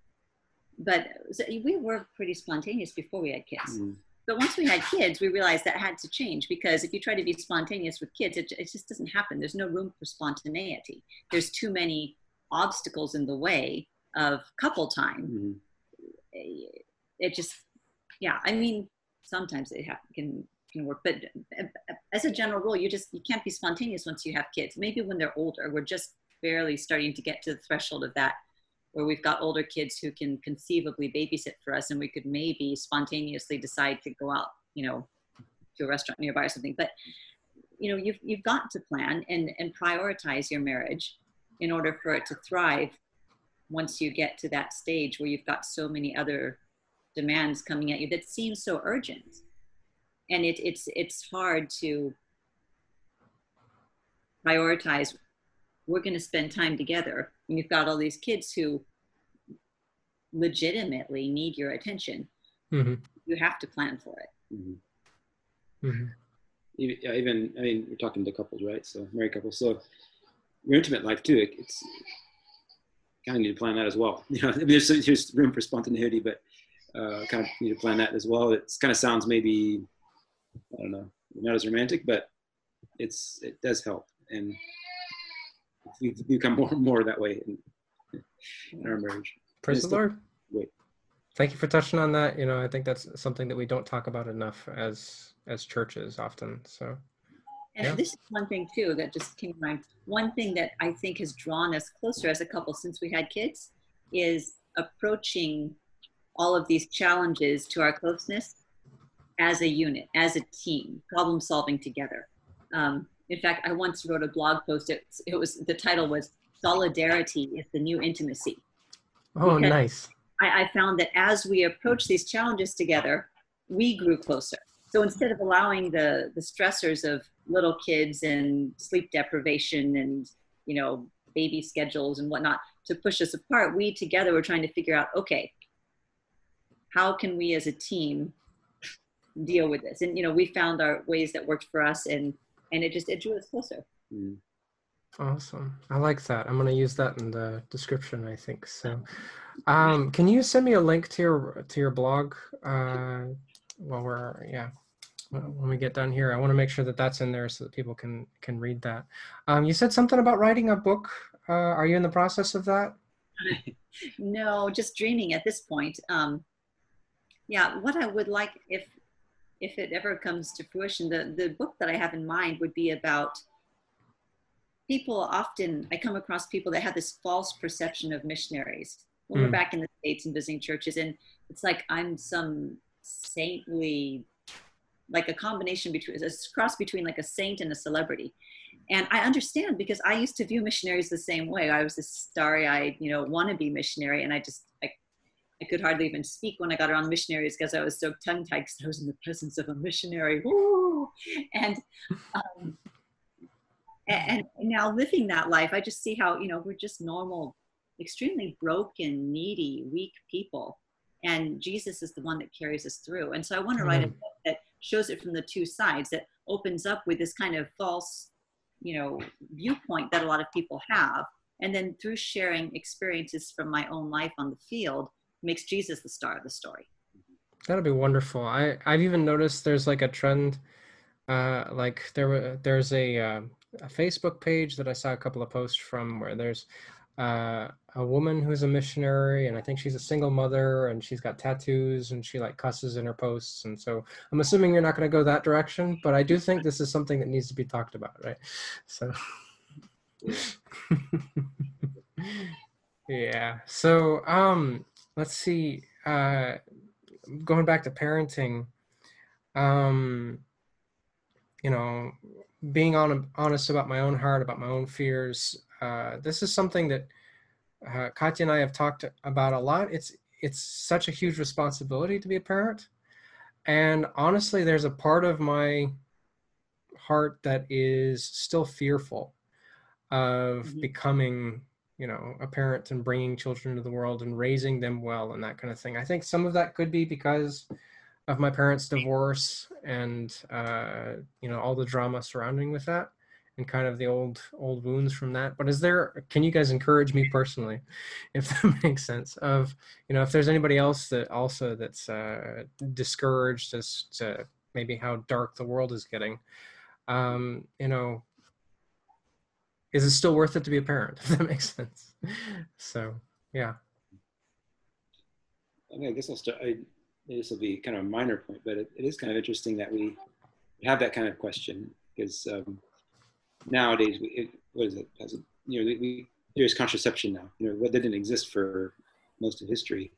But we were pretty spontaneous before we had kids. Mm. But once we had kids, we realized that had to change because if you try to be spontaneous with kids, it, it just doesn't happen. There's no room for spontaneity. There's too many obstacles in the way of couple time. Mm-hmm. It just, yeah. I mean, sometimes it ha- can can work, but as a general rule, you just you can't be spontaneous once you have kids. Maybe when they're older, we're just barely starting to get to the threshold of that where we've got older kids who can conceivably babysit for us and we could maybe spontaneously decide to go out you know to a restaurant nearby or something but you know you've, you've got to plan and, and prioritize your marriage in order for it to thrive once you get to that stage where you've got so many other demands coming at you that seem so urgent and it, it's it's hard to prioritize we're going to spend time together and you've got all these kids who legitimately need your attention mm-hmm. you have to plan for it mm-hmm. Mm-hmm. Even, i mean we're talking to couples right so married couples so your intimate life too it, it's kind of need to plan that as well you know I mean, there's, there's room for spontaneity but uh, kind of need to plan that as well it kind of sounds maybe i don't know not as romantic but it's it does help and we've become more and more that way in, in our marriage. Praise the Lord. Wait. Thank you for touching on that. You know, I think that's something that we don't talk about enough as as churches often. So and yeah. this is one thing too that just came to mind. One thing that I think has drawn us closer as a couple since we had kids is approaching all of these challenges to our closeness as a unit, as a team, problem solving together. Um, in fact, I once wrote a blog post. It, it was the title was "Solidarity is the New Intimacy." Oh, because nice. I, I found that as we approach these challenges together, we grew closer. So instead of allowing the the stressors of little kids and sleep deprivation and you know baby schedules and whatnot to push us apart, we together were trying to figure out, okay, how can we as a team deal with this? And you know, we found our ways that worked for us, and and it just it drew us closer. Mm. Awesome. I like that. I'm going to use that in the description, I think. So, um, can you send me a link to your to your blog uh, while we're yeah when we get done here? I want to make sure that that's in there so that people can can read that. Um, you said something about writing a book. Uh, are you in the process of that? no, just dreaming at this point. Um, yeah, what I would like if if it ever comes to fruition, the, the book that I have in mind would be about people often, I come across people that have this false perception of missionaries when mm. we're hmm. back in the States and visiting churches. And it's like I'm some saintly, like a combination between, a cross between like a saint and a celebrity. And I understand because I used to view missionaries the same way. I was this starry eyed, you know, wannabe missionary. And I just, I I could hardly even speak when I got around missionaries because I was so tongue tied because I was in the presence of a missionary. Woo! And, um, and, now living that life, I just see how, you know, we're just normal, extremely broken, needy, weak people. And Jesus is the one that carries us through. And so I want to write a book shows it from the two sides, that opens up with this kind of false, you know, viewpoint that a lot of people have. And then through sharing experiences from my own life on the field, makes Jesus the star of the story. That'd be wonderful. I I've even noticed there's like a trend, uh, like there were there's a uh, a Facebook page that I saw a couple of posts from where there's uh, a woman who's a missionary and I think she's a single mother and she's got tattoos and she like cusses in her posts and so I'm assuming you're not going to go that direction, but I do think this is something that needs to be talked about, right? So. yeah. So um, let's see. Uh, going back to parenting, um, you know, being on, honest about my own heart, about my own fears. Uh, this is something that uh, Katya and I have talked about a lot. It's it's such a huge responsibility to be a parent, and honestly, there's a part of my heart that is still fearful of mm-hmm. becoming you know a parent and bringing children into the world and raising them well and that kind of thing i think some of that could be because of my parents divorce and uh, you know all the drama surrounding with that and kind of the old old wounds from that but is there can you guys encourage me personally if that makes sense of you know if there's anybody else that also that's uh, discouraged as to maybe how dark the world is getting um, you know is it still worth it to be a parent if that makes sense so yeah I, mean, I guess I'll start. I, this will be kind of a minor point, but it, it is kind of interesting that we have that kind of question because um, nowadays, we, it, what is it? It you know, we, there's contraception now. You know, what didn't exist for most of history.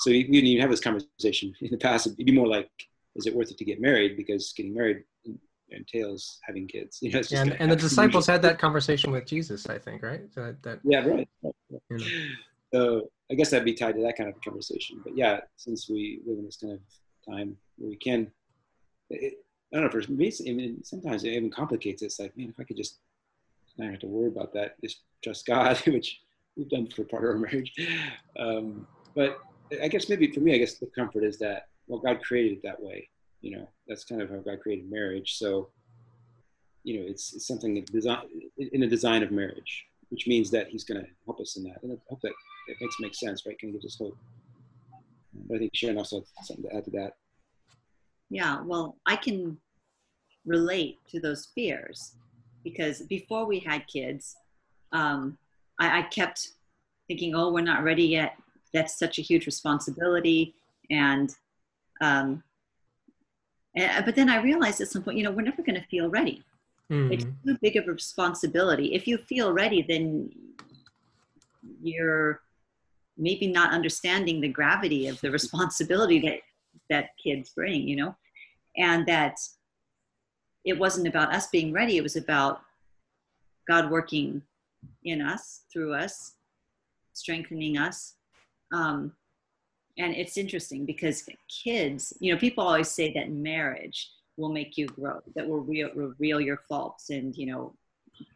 So we didn't even have this conversation in the past. It'd be more like, is it worth it to get married? Because getting married entails having kids. You know, and, and the disciples had that conversation with Jesus, I think, right? So that, that, yeah, right. You know. So I guess that'd be tied to that kind of conversation. But yeah, since we live in this kind of time where we can, it, I don't know, for me, I mean, sometimes it even complicates it. It's like, man, if I could just not have to worry about that, just trust God, which we've done for part of our marriage. Um, but I guess maybe for me, I guess the comfort is that, well, God created it that way you know that's kind of how god created marriage. So you know it's, it's something design in the design of marriage which means that he's going to help us in that. And i hope that it makes make sense right? Can give us hope? But i think sharon also has something to add to that yeah well i can relate to those fears because before we had kids um, I, I kept thinking oh we're not ready yet that's such a huge responsibility and um, uh, but then I realized at some point, you know, we're never going to feel ready. Mm. It's too big of a responsibility. If you feel ready, then you're maybe not understanding the gravity of the responsibility that that kids bring, you know, and that it wasn't about us being ready. It was about God working in us, through us, strengthening us. Um, and it's interesting because kids you know people always say that marriage will make you grow that will real, reveal your faults and you know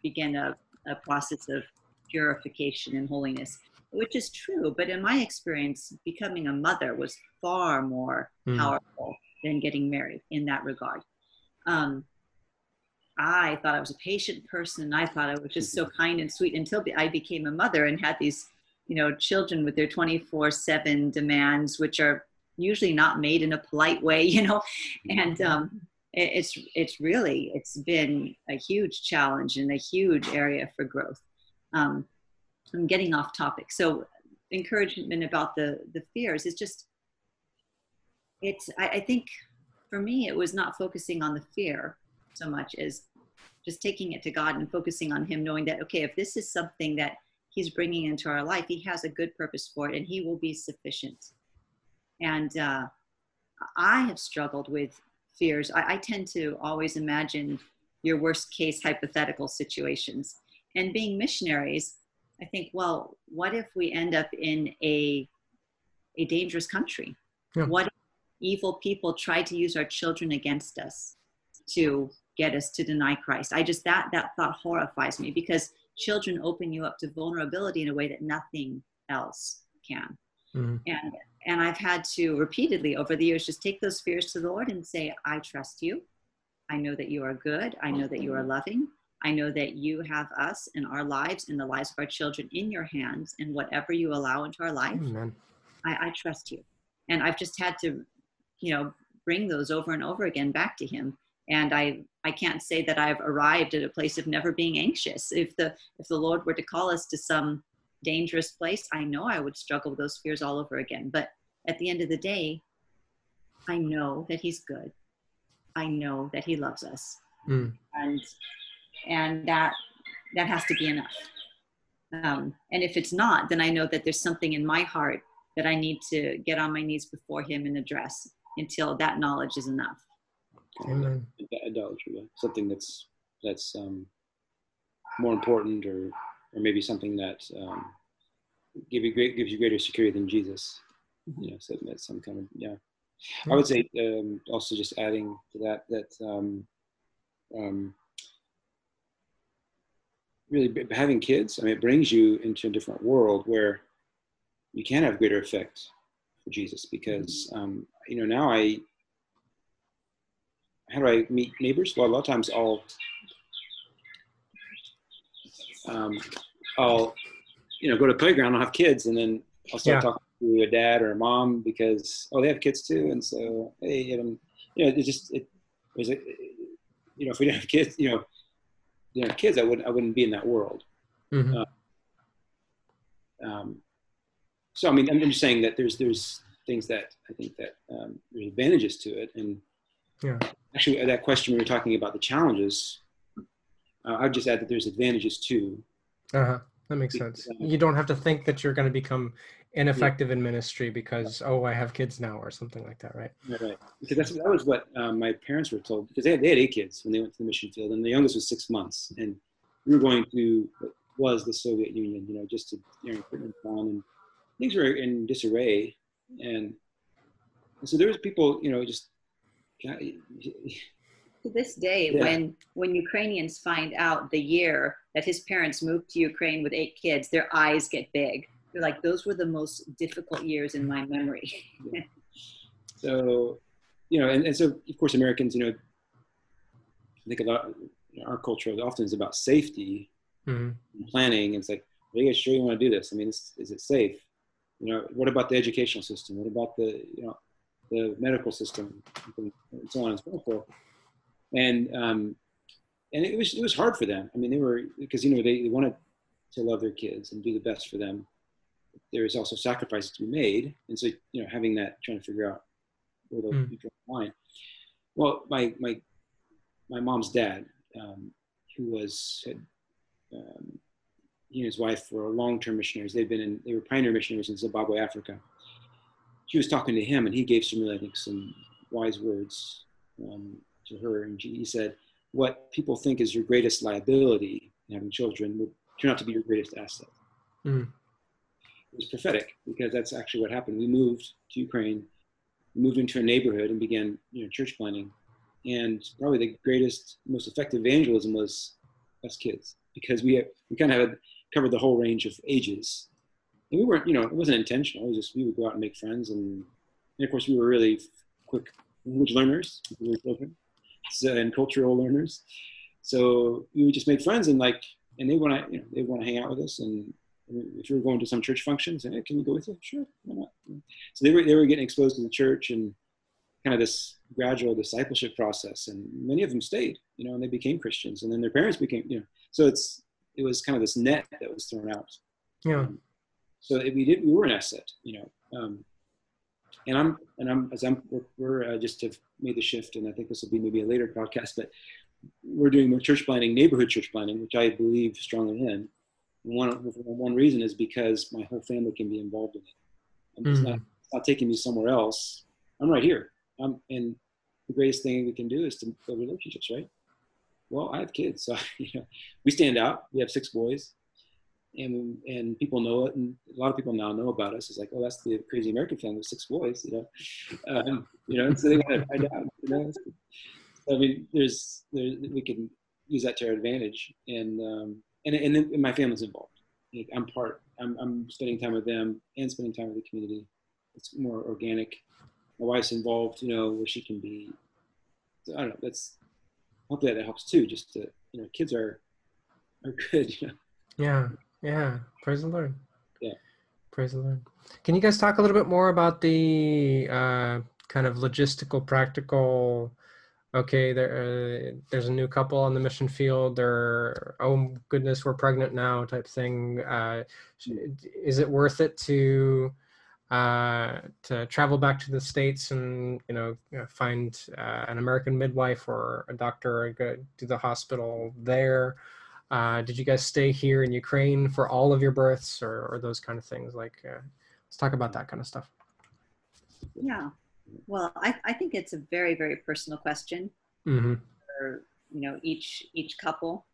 begin a, a process of purification and holiness which is true but in my experience becoming a mother was far more mm. powerful than getting married in that regard. Um, i thought i was a patient person. I thought i was just so kind and sweet until i became a mother and had these you know children with their 24 7 demands which are usually not made in a polite way you know? And um, it's it's really it's been a huge challenge and a huge area for growth. Um, i'm getting off topic. So encouragement about the the fears is just it's I, I think for me it was not focusing on the fear so much as just taking it to god and focusing on him knowing that okay if this is something that he's bringing into our life he has a good purpose for it and he will be sufficient. And uh, i have struggled with fears. I, I tend to always imagine your worst case hypothetical situations. And being missionaries i think well what if we end up in a a dangerous country yeah. what if evil people try to use our children against us to get us to deny christ i just that that thought horrifies me because children open you up to vulnerability in a way that nothing else can. Mm-hmm. And and I've had to repeatedly over the years just take those fears to the Lord and say, I trust you. I know that you are good. I know that you are loving. I know that you have us and our lives and the lives of our children in your hands, and whatever you allow into our life, I, I trust you. And I've just had to you know bring those over and over again back to him. And i i can't say that i've arrived at a place of never being anxious. If the if the lord were to call us to some dangerous place i know i would struggle with those fears all over again. But at the end of the day i know that he's good. I know that he loves us. Mm. and and that that has to be enough um, and if it's not then i know that there's something in my heart that i need to get on my knees before him and address until that knowledge is enough Amen. Idolatry, yeah. something that's that's um, more important, or or maybe something that um, give you great, gives you greater security than Jesus. You know, so that's some kind of yeah. I would say um, also just adding to that that um, um, really having kids. I mean, it brings you into a different world where you can have greater effect for Jesus because um, you know now I how do I meet neighbors? Well, a lot of times I'll um, I'll you know go to the playground. I'll have kids, and then I'll start Yeah. talking to a dad or a mom because oh they have kids too, and so hey, um, you know it just it there's a you know if we didn't have kids, you know, you know kids, I wouldn't I wouldn't be in that world. Mhm. Um, so I mean, I'm just saying that there's there's things that I think that um, there's advantages to it, and Yeah. actually uh, that question we were talking about the challenges. Uh, I'd just add that there's advantages too. Uh-huh. That makes sense. You don't have to think that you're going to become ineffective in ministry because oh I have kids now or something like that, right? Right, right. Because that's, that was what um, my parents were told because they had, they had eight kids when they went to the mission field, and the youngest was six months, and we were going to what was the Soviet Union, you know, just to you know, put them down, and things were in disarray, and, and so there was people, you know, just to this day Yeah. when when ukrainians find out the year that his parents moved to ukraine with eight kids their eyes get big they're like those were the most difficult years in my memory so you know, and, and so of course Americans, you know, I think a lot our culture often is about safety Mhm. and planning. It's like, are you guys sure you want to do this? I mean, is, is it safe? You know, what about the educational system? What about the you know the medical system and so on and so forth? And um, and it was it was hard for them. I mean, they were because you know they, they wanted to love their kids and do the best for them. There is also sacrifices to be made, and so you know having that trying to figure out where those Mm. the line. Well, my my my mom's dad, um, who was had, um, he and his wife were long-term missionaries. They've been in they were pioneer missionaries in Zimbabwe, Africa. She was talking to him, and he gave some really, I think, some wise words um, to her. And he said, "What people think is your greatest liability, having children, would turn out to be your greatest asset." Mm. Was prophetic because that's actually what happened. We moved to Ukraine, moved into a neighborhood, and began, you know, church planting. And probably the greatest, most effective evangelism was us kids because we had, we kind of had covered the whole range of ages. And we weren't, you know, it wasn't intentional. It was just we would go out and make friends, and, and of course we were really quick language learners, we children, so, and cultural learners. So we would just make friends, and like, and they want to, you know, they want to hang out with us, and if you were going to some church functions, hey, can we go with you? Sure, why not? So they were they were getting exposed to the church and kind of this gradual discipleship process, and many of them stayed, you know, and they became Christians, and then their parents became, you know, so it's it was kind of this net that was thrown out. Yeah. So it, we did we were an asset, you know, um, and I'm and I'm as I'm we're, we're uh, just have made the shift, and I think this will be maybe a later podcast, but we're doing more church planting, neighborhood church planting, which I believe strongly in. One one reason is because my whole family can be involved in it. And it's, Mhm. not, it's not taking me somewhere else. I'm right here. I'm, and the greatest thing we can do is to build relationships, right? Well, I have kids, so you know, we stand out. We have six boys, and and people know it, and a lot of people now know about us. It's like, oh, that's the crazy American family with six boys, you know, um, you know. So they want to find out, you know. I mean, there's, there's we can use that to our advantage, and um, and and then my family's involved. Like, I'm part. I'm I'm spending time with them and spending time with the community. It's more organic. My wife's involved, you know, where she can be. I don't know. That's hopefully that helps too. Just to you know, kids are are good. You know. Yeah. Yeah. Praise the Lord. Yeah. Praise the Lord. Can you guys talk a little bit more about the uh, kind of logistical, practical. Okay, there uh, there's a new couple on the mission field. They're oh goodness, we're pregnant now, type thing. Uh, is it worth it to uh, to travel back to the states and you know find uh, an American midwife or a doctor and go to the hospital there? Uh, did you guys stay here in Ukraine for all of your births or, or those kind of things? Like, uh, let's talk about that kind of stuff. Yeah, well, I, I think it's a very very personal question mm-hmm. for you know each each couple.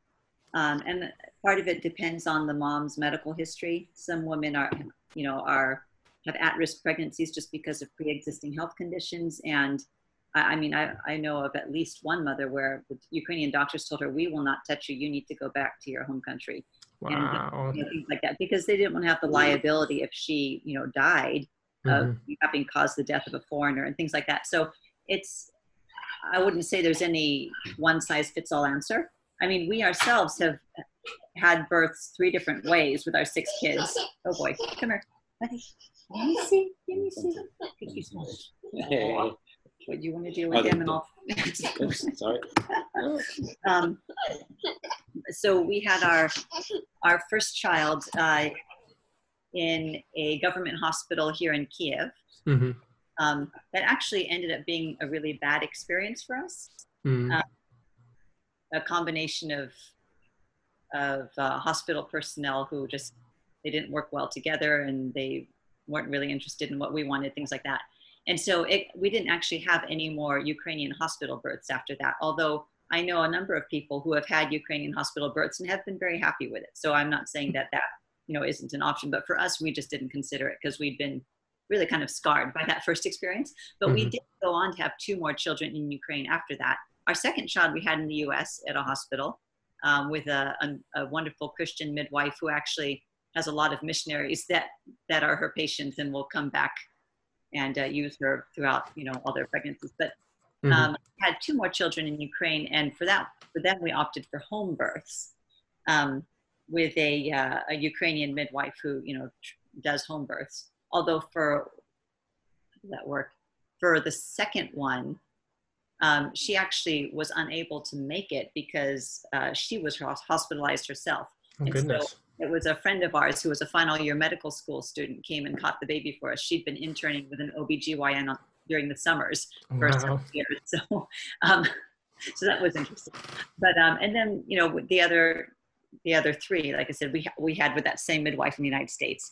Um, and part of it depends on the mom's medical history. Some women are, you know, are have at-risk pregnancies just because of pre-existing health conditions. And I, I mean, I, I know of at least one mother where the Ukrainian doctors told her, "We will not touch you. You need to go back to your home country." Wow. And you know, things like that because they didn't want to have the liability if she, you know, died mm-hmm. of having caused the death of a foreigner and things like that. So it's, I wouldn't say there's any one size fits all answer. I mean, we ourselves have had births three different ways with our six kids. Oh boy, come here. Let me see. Let me see. Thank you so much. Hey. What do you want to deal with him and all? Sorry. um, so we had our our first child uh, in a government hospital here in Kiev. Mm-hmm. Um, that actually ended up being a really bad experience for us. Mm-hmm. Uh, a combination of of uh, hospital personnel who just they didn't work well together and they weren't really interested in what we wanted, things like that. And so it, we didn't actually have any more Ukrainian hospital births after that, although I know a number of people who have had Ukrainian hospital births and have been very happy with it. So I'm not saying that that you know isn't an option, but for us, we just didn't consider it because we'd been really kind of scarred by that first experience. But mm-hmm. we did go on to have two more children in Ukraine after that. Our second child we had in the U.S. at a hospital um, with a, a, a wonderful Christian midwife who actually has a lot of missionaries that that are her patients and will come back and uh, use her throughout you know all their pregnancies. But mm-hmm. um, had two more children in Ukraine, and for that for them we opted for home births um, with a uh, a Ukrainian midwife who you know does home births. Although for that work for the second one. Um, she actually was unable to make it because uh, she was hospitalized herself. Oh, goodness. So it was a friend of ours who was a final year medical school student came and caught the baby for us. She'd been interning with an OBGYN during the summers for wow. several years. So, um, so that was interesting. But, um, and then, you know, the other, the other three, like I said, we, we had with that same midwife in the United States.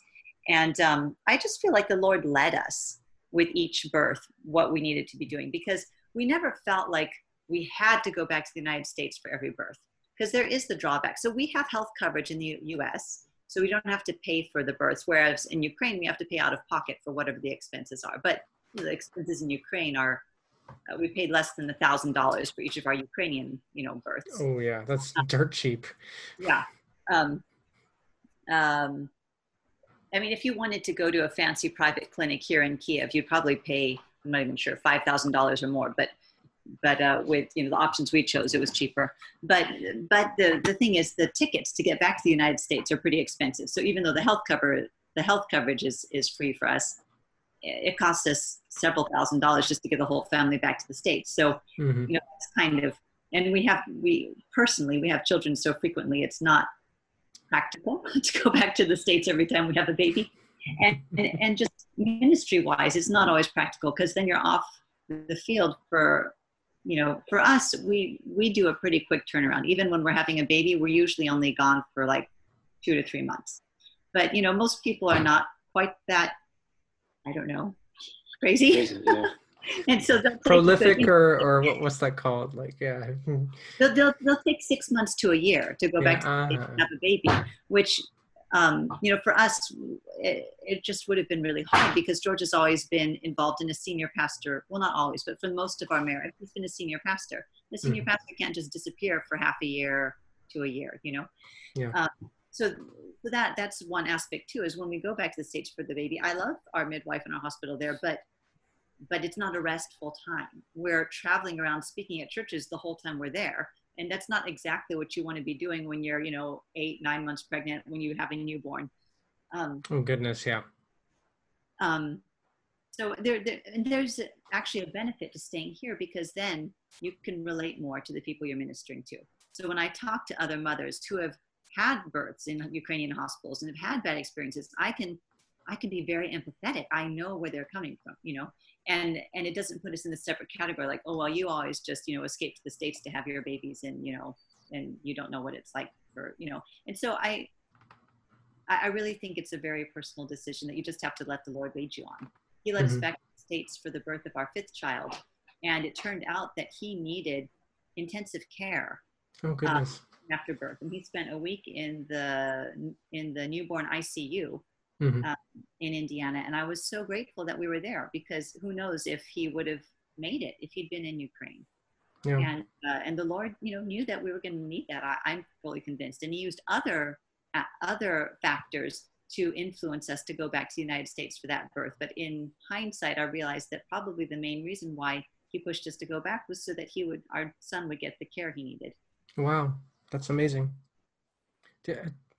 And um, I just feel like the Lord led us with each birth what we needed to be doing because we never felt like we had to go back to the United States for every birth because there is the drawback. So we have health coverage in the US, so we don't have to pay for the births, whereas in Ukraine, we have to pay out of pocket for whatever the expenses are. But the expenses in Ukraine are, uh, we paid less than a thousand dollars for each of our Ukrainian, you know, births. Oh yeah, that's um, dirt cheap. Yeah. Um, um, I mean, if you wanted to go to a fancy private clinic here in Kiev, you'd probably pay, I'm not even sure, $5,000 or more. But but uh, with you know the options we chose, it was cheaper. But but the the thing is, the tickets to get back to the United States are pretty expensive. So even though the health cover the health coverage is is free for us, it costs us several thousand dollars just to get the whole family back to the states. So mm-hmm. you know it's kind of and we have we personally we have children so frequently it's not practical to go back to the states every time we have a baby and and, and just ministry wise it's not always practical because then you're off the field for you know, for us, we we do a pretty quick turnaround. Even when we're having a baby, we're usually only gone for like two to three months. But you know, most people are not quite that. I don't know, crazy. crazy yeah. and so prolific the, or or what, what's that called? Like yeah, they'll, they'll they'll take six months to a year to go yeah, back to uh, have a baby, which um, you know, for us, it, it, just would have been really hard because George has always been involved in a senior pastor. Well, not always, but for most of our marriage, he's been a senior pastor. The senior mm-hmm. pastor can't just disappear for half a year to a year, you know. Yeah. Um, so, so that that's one aspect too. Is when we go back to the states for the baby. I love our midwife and our hospital there, but but it's not a restful time. We're traveling around speaking at churches the whole time we're there and that's not exactly what you want to be doing when you're you know eight nine months pregnant when you have a newborn um, oh goodness yeah um, so there, there and there's actually a benefit to staying here because then you can relate more to the people you're ministering to. So when I talk to other mothers who have had births in Ukrainian hospitals and have had bad experiences, I can I can be very empathetic. I know where they're coming from, you know, and and it doesn't put us in a separate category like, oh well, you always just you know escape to the states to have your babies, and you know, and you don't know what it's like for you know. And so I I really think it's a very personal decision that you just have to let the Lord lead you on. He led mm-hmm. us back to the states for the birth of our fifth child, and it turned out that he needed intensive care. Oh goodness. Um, after birth, and he spent a week in the in the newborn ICU mm-hmm. um, in Indiana. And I was so grateful that we were there because who knows if he would have made it if he'd been in Ukraine. Yeah. And uh, and the Lord, you know, knew that we were going to need that. I, am fully convinced, and He used other uh, other factors to influence us to go back to the United States for that birth. But in hindsight, I realized that probably the main reason why He pushed us to go back was so that He would, our son, would get the care he needed. Wow, that's amazing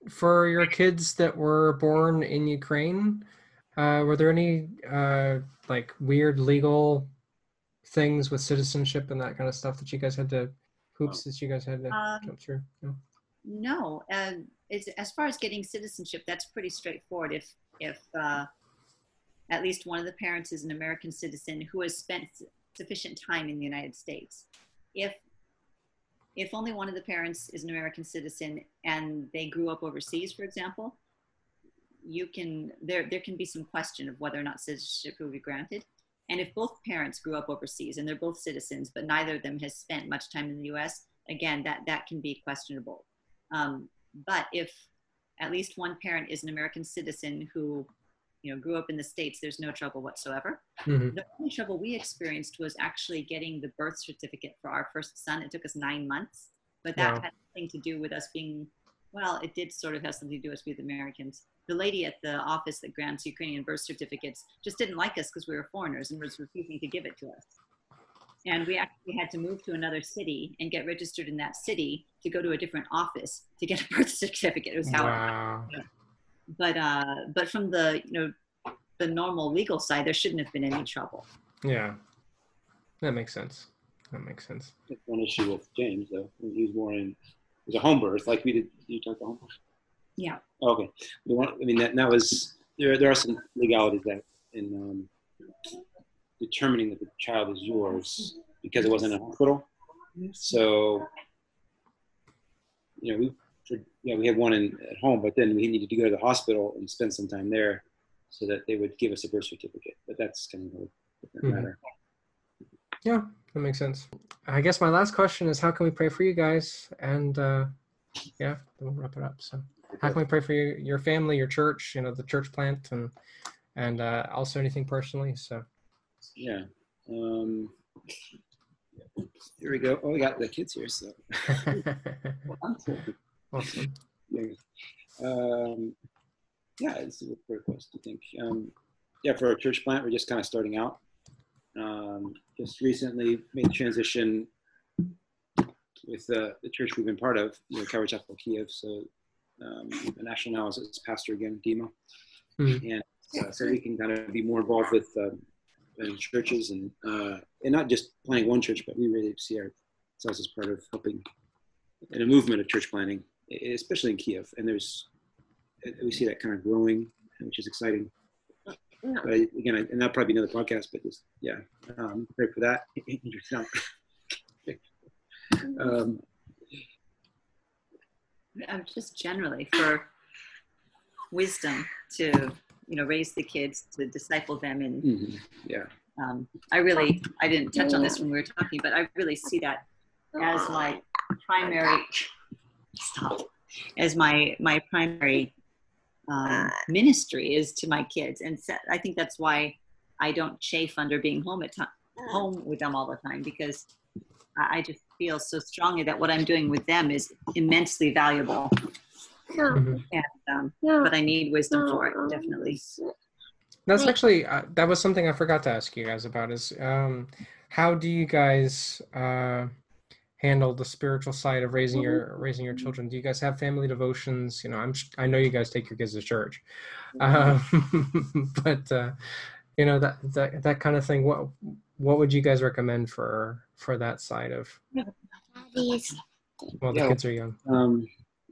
for your kids that were born in Ukraine, uh, were there any uh, like weird legal things with citizenship and that kind of stuff that you guys had to hoops that you guys had to um, jump through? No, no. And as far as getting citizenship, that's pretty straightforward. If if uh, at least one of the parents is an American citizen who has spent sufficient time in the United States. If if only one of the parents is an American citizen and they grew up overseas, for example, you can there there can be some question of whether or not citizenship will be granted. And if both parents grew up overseas and they're both citizens, but neither of them has spent much time in the U.S., again, that that can be questionable. Um, but if at least one parent is an American citizen who you know grew up in the states there's no trouble whatsoever. Mm-hmm. the only trouble we experienced was actually getting the birth certificate for our first son. It took us nine months but that wow. had nothing to do with us being well it did sort of have something to do with us being americans. The lady at the office that grants ukrainian birth certificates just didn't like us because we were foreigners and was refusing to give it to us. And we actually had to move to another city and get registered in that city to go to a different office to get a birth certificate. It was how wow but uh, but from the you know the normal legal side, there shouldn't have been any trouble. Yeah, that makes sense. That makes sense. one issue with James though, he was more in it was a home birth, like we did. You talk about home birth. Yeah. Okay. The one, I mean, that that was there. There are some legalities that in um, determining that the child is yours because it wasn't a hospital. So, you know, we know, we had one in, at home, but then we needed to go to the hospital and spend some time there so that they would give us a birth certificate. But that's kind of a different mm-hmm. matter. Yeah, that makes sense. I guess my last question is how can we pray for you guys? And uh, yeah, we'll wrap it up. So how can we pray for you, your family, your church, you know, the church plant and and uh, also anything personally? So yeah. Um, here we go. Oh, we got the kids here, so Awesome. Yeah. Um, yeah, it's a good request, I think. Um, yeah, for our church plant, we're just kind of starting out. Um, just recently made the transition with uh, the church we've been part of, you know, Calvary Chapel Kiev. So um, the national now is its pastor again, Dima. Mm-hmm. And uh, so we can kind of be more involved with um, churches and uh, and not just planning one church, but we really see ourselves as part of helping in a movement of church planting especially in Kiev. And there's, we see that kind of growing, which is exciting. But again, I, and that'll probably be another podcast, but just, yeah, um, pray for that. um, um, just generally for wisdom to, you know, raise the kids, to disciple them and mm-hmm. yeah. Um, I really, I didn't touch on this when we were talking, but I really see that as my primary stop as my my primary um, ministry is to my kids. And so i think that's why i don't chafe under being home at time home with them all the time because i just feel so strongly that what i'm doing with them is immensely valuable. Mm-hmm. and, um, but i need wisdom for it definitely. That's actually uh, that was something i forgot to ask you guys about is um, how do you guys uh, handle the spiritual side of raising your mm-hmm. raising your children do you guys have family devotions you know i'm i know you guys take your kids to church um, but uh, you know that that that kind of thing. What what would you guys recommend for for that side of? Well, the Yeah. kids are young. Um,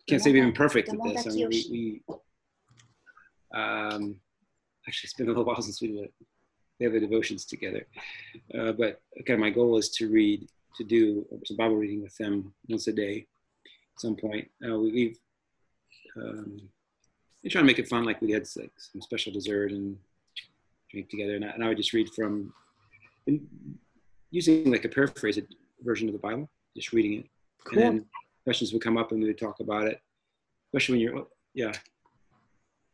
can't say we've been perfect at this. I mean, we, we um, actually it's been a little while since we did it. We have the devotions together. Uh, but kind of my goal is to read, to do some Bible reading with them once a day, at some point. Uh, we, we've um, we try to make it fun, like we had like, some special dessert and drink together, and I, and I would just read from using like a paraphrased version of the Bible, just reading it Cool. and then questions would come up and we would talk about it especially when you're yeah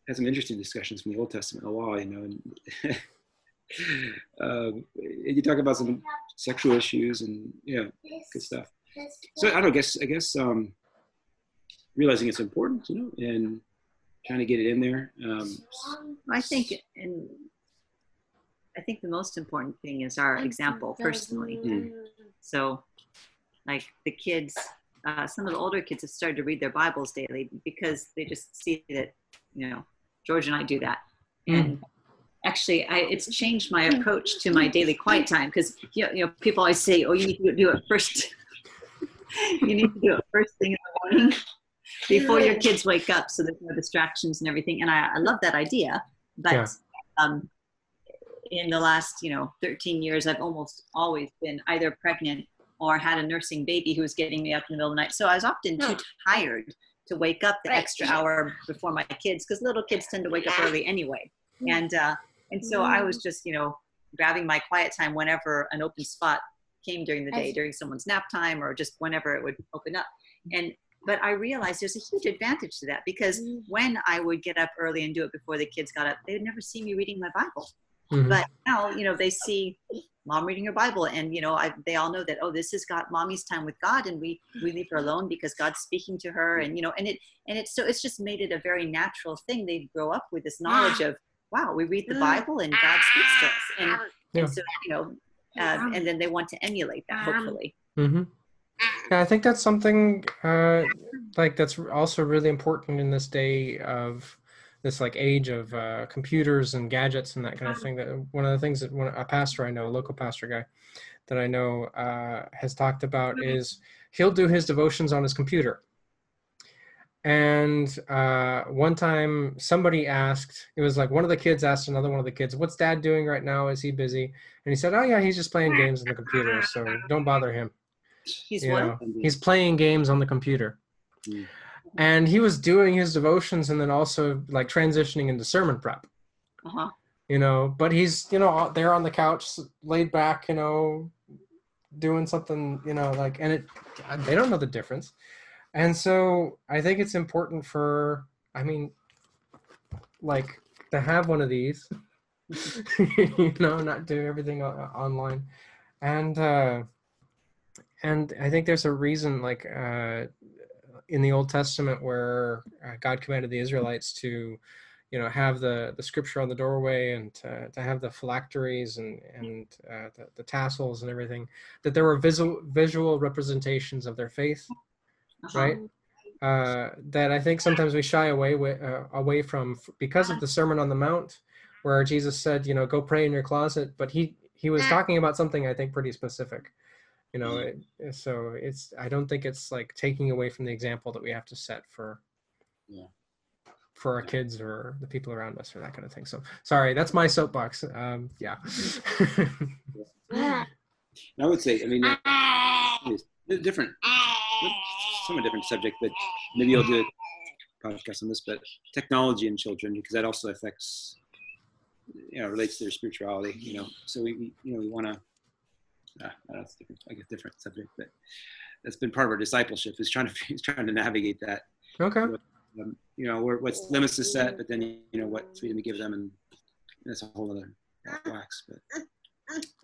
had some interesting discussions from the old testament a law you know and um, and you talk about some sexual issues and yeah good stuff so i don't guess i guess um realizing it's important you know and trying to get it in there um I think, and I think the most important thing is our example personally. Mm. So, like the kids, uh, some of the older kids have started to read their Bibles daily because they just see that, you know, George and I do that. And actually, I, it's changed my approach to my daily quiet time because, you know, you know, people always say, oh, you need to do it first. you need to do it first thing in the morning before your kids wake up so there's no distractions and everything. And I, I love that idea. But Yeah. um, in the last, you know, 13 years, I've almost always been either pregnant or had a nursing baby who was getting me up in the middle of the night. So I was often too tired to wake up the Right. extra hour before my kids because little kids tend to wake up early anyway. And uh, and so I was just, you know, grabbing my quiet time whenever an open spot came during the day, As- during someone's nap time or just whenever it would open up. And but I realized there's a huge advantage to that because Mm. when I would get up early and do it before the kids got up, they'd never see me reading my Bible. Mhm. But now, you know, they see mom reading her Bible, and you know, I, they all know that oh, this is got mommy's time with God, and we we leave her alone because God's speaking to her, and you know, and it and it's so it's just made it a very natural thing. They grow up with this knowledge of wow, we read the Bible and God speaks to us, and, Yeah. and so you know, uh, and then they want to emulate that hopefully. hmm Yeah, I think that's something uh, like that's also really important in this day of this like age of uh, computers and gadgets and that kind of thing. That one of the things that one, a pastor I know, a local pastor guy that I know, uh, has talked about is he'll do his devotions on his computer. And uh, one time somebody asked, it was like one of the kids asked another one of the kids, "What's Dad doing right now? Is he busy?" And he said, "Oh yeah, he's just playing games on the computer, so don't bother him." He's you know, he's playing games on the computer Mm. and he was doing his devotions and then also like transitioning into sermon prep Uh-huh. you know but he's you know out there on the couch laid back you know doing something you know like and it they don't know the difference and so i think it's important for i mean like to have one of these you know not do everything online. And uh and i think there's a reason like uh in the old testament where uh, god commanded the israelites to you know have the the scripture on the doorway and to, to have the phylacteries and and uh, the, the tassels and everything that there were visual visual representations of their faith Uh-huh. right uh, that I think sometimes we shy away wi- uh, away from f- because of the Sermon on the Mount, where Jesus said, you know, go pray in your closet. But he he was talking about something I think pretty specific, you know. It, so it's I don't think it's like taking away from the example that we have to set for Yeah. for our kids or the people around us or that kind of thing. So sorry, that's my soapbox. Um, yeah. I would say, I mean, different, somewhat different subject, but maybe I'll do a podcast on this. But technology in children, because that also affects, you know, relates to their spirituality. You know, so we, we you know, we want to. Uh, that's different, I guess, different subject, but that's been part of our discipleship is trying to is trying to navigate that. okay. Um, you know, where what's limits to set, but then you know what freedom to give them, and that's a whole other wax. But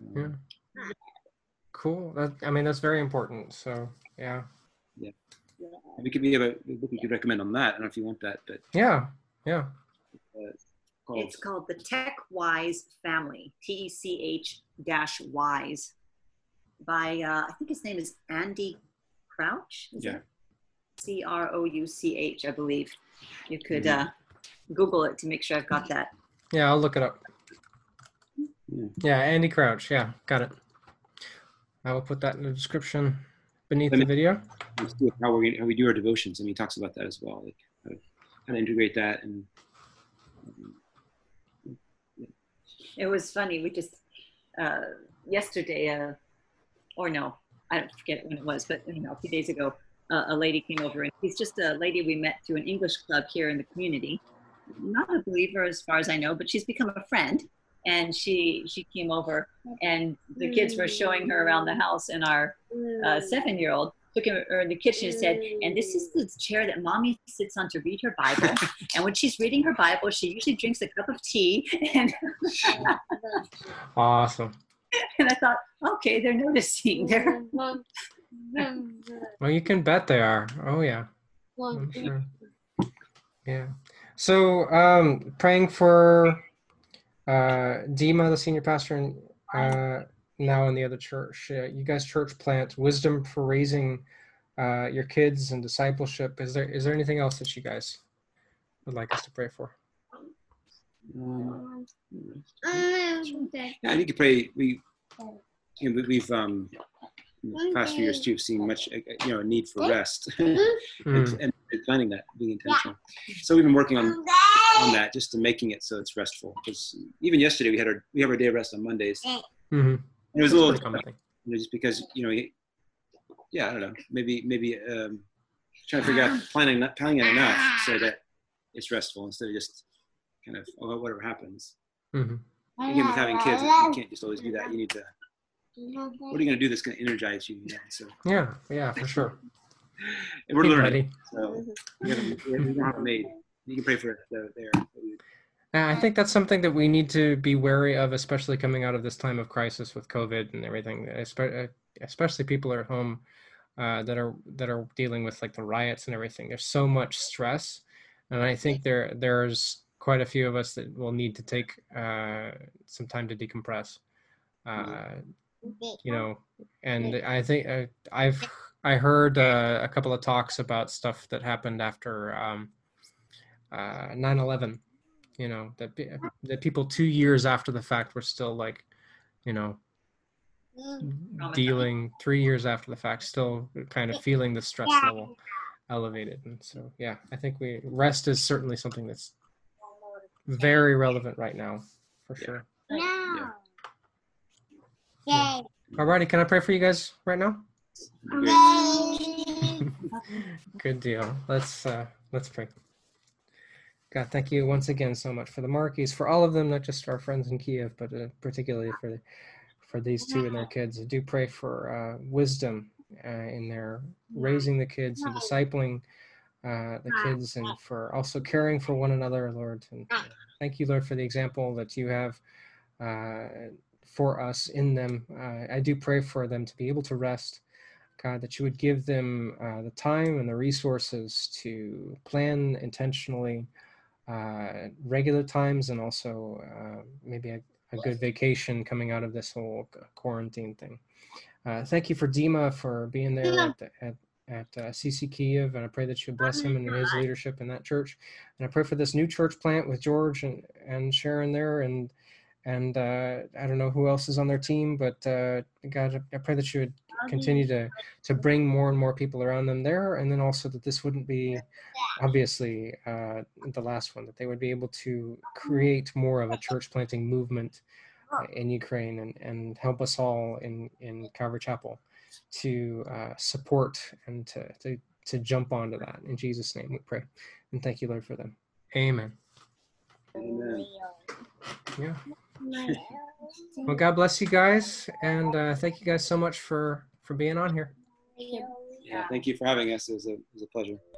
um, Yeah. Cool. That I mean that's very important. So yeah. We could be able, we could recommend on that. I don't know if you want that, but Yeah. Yeah. uh, called It's called the Tech Wise Family, T E C H dash Wise, by uh, I think his name is Andy Crouch. Is Yeah. it? C R O U C H, I believe. You could uh, Google it to make sure I've got that. Yeah, I'll look it up. Yeah, Andy Crouch. Yeah, got it. I will put that in the description beneath Let the video. Let's do it, how we how we do our devotions. I mean, he talks about that as well, like how to, how to integrate that and. um, It was funny. We just uh, yesterday, uh, or no, I don't forget when it was, but you know, a few days ago, uh, a lady came over, and she's just a lady we met through an English club here in the community. Not a believer, as far as I know, but she's become a friend. And she she came over, and the kids were showing her around the house, and our uh, seven-year-old took her in the kitchen and said, "And this is the chair that mommy sits on to read her Bible. and when she's reading her Bible, she usually drinks a cup of tea." And Awesome. and I thought, okay, they're noticing. They're Well, you can bet they are. Oh yeah, I'm sure. Yeah. So, um, praying for uh, Dima, the senior pastor, and uh, now in the other church. Uh, you guys church plant wisdom for raising uh, your kids and discipleship. Is there is there anything else that you guys would like us to pray for? Um, yeah, I think you pray. We, you know, we- we've um, in the past few years too have seen much, uh, you know, a need for rest and, Mm, and planning that, being intentional. So we've been working on on that, just to making it so it's restful. Because even yesterday we had our we have our day of rest on Mondays. mhm. And it was That's a little pretty common thing. you know, just because you know, yeah, I don't know, maybe maybe um, trying to figure out planning not planning it enough so that it's restful instead of just kind of oh, whatever happens. Mhm. Again, with having kids, you can't just always do that. You need to. What are you going to do that's going to energize you? you know? So Yeah, yeah, for sure. we're learning. ready. So we haven't, we haven't have it made. You can pray for I think that's something that we need to be wary of, especially coming out of this time of crisis with COVID and everything. uh, Especially people at home uh, that are that are dealing with like the riots and everything. There's so much stress, and I think there there's quite a few of us that will need to take uh, some time to decompress. Uh, you know, and I think uh, I've I heard uh, a couple of talks about stuff that happened after um, uh, 9/11 you know that pe- that people two years after the fact were still like you know dealing three years after the fact still kind of feeling the stress level elevated and so yeah i think we rest is certainly something that's very relevant right now for Yeah. sure No. Yeah. alrighty can i pray for you guys right now Yay. Good deal. Let's uh, let's pray. God, thank you once again so much for the Markies, for all of them, not just our friends in Kiev, but uh, particularly for for these two and their kids. I do pray for uh, wisdom uh, in their raising the kids and discipling uh, the kids, and for also caring for one another, Lord. And uh, thank you, Lord, for the example that you have uh, for us in them. Uh, I do pray for them to be able to rest. God, that you would give them uh, the time and the resources to plan intentionally uh, regular times and also uh, maybe a, a good vacation coming out of this whole quarantine thing. Uh, thank you for Dima for being there at, the- at, at uh, CC Kiev, and I pray that you bless him and his leadership in that church. And I pray for this new church plant with George and, and Sharon there, and and uh, I don't know who else is on their team, but uh, God, I pray that you would continue to to bring more and more people around them there and then also that this wouldn't be obviously uh, the last one that they would be able to create more of a church planting movement uh, in ukraine and, and help us all in in calvary chapel to uh, support and to, to to jump onto that. In jesus name we pray and thank you lord for them. Amen. Amen. yeah well god bless you guys and uh, thank you guys so much for for being on here Yeah, thank you for having us. It was a, it was a pleasure. Yeah.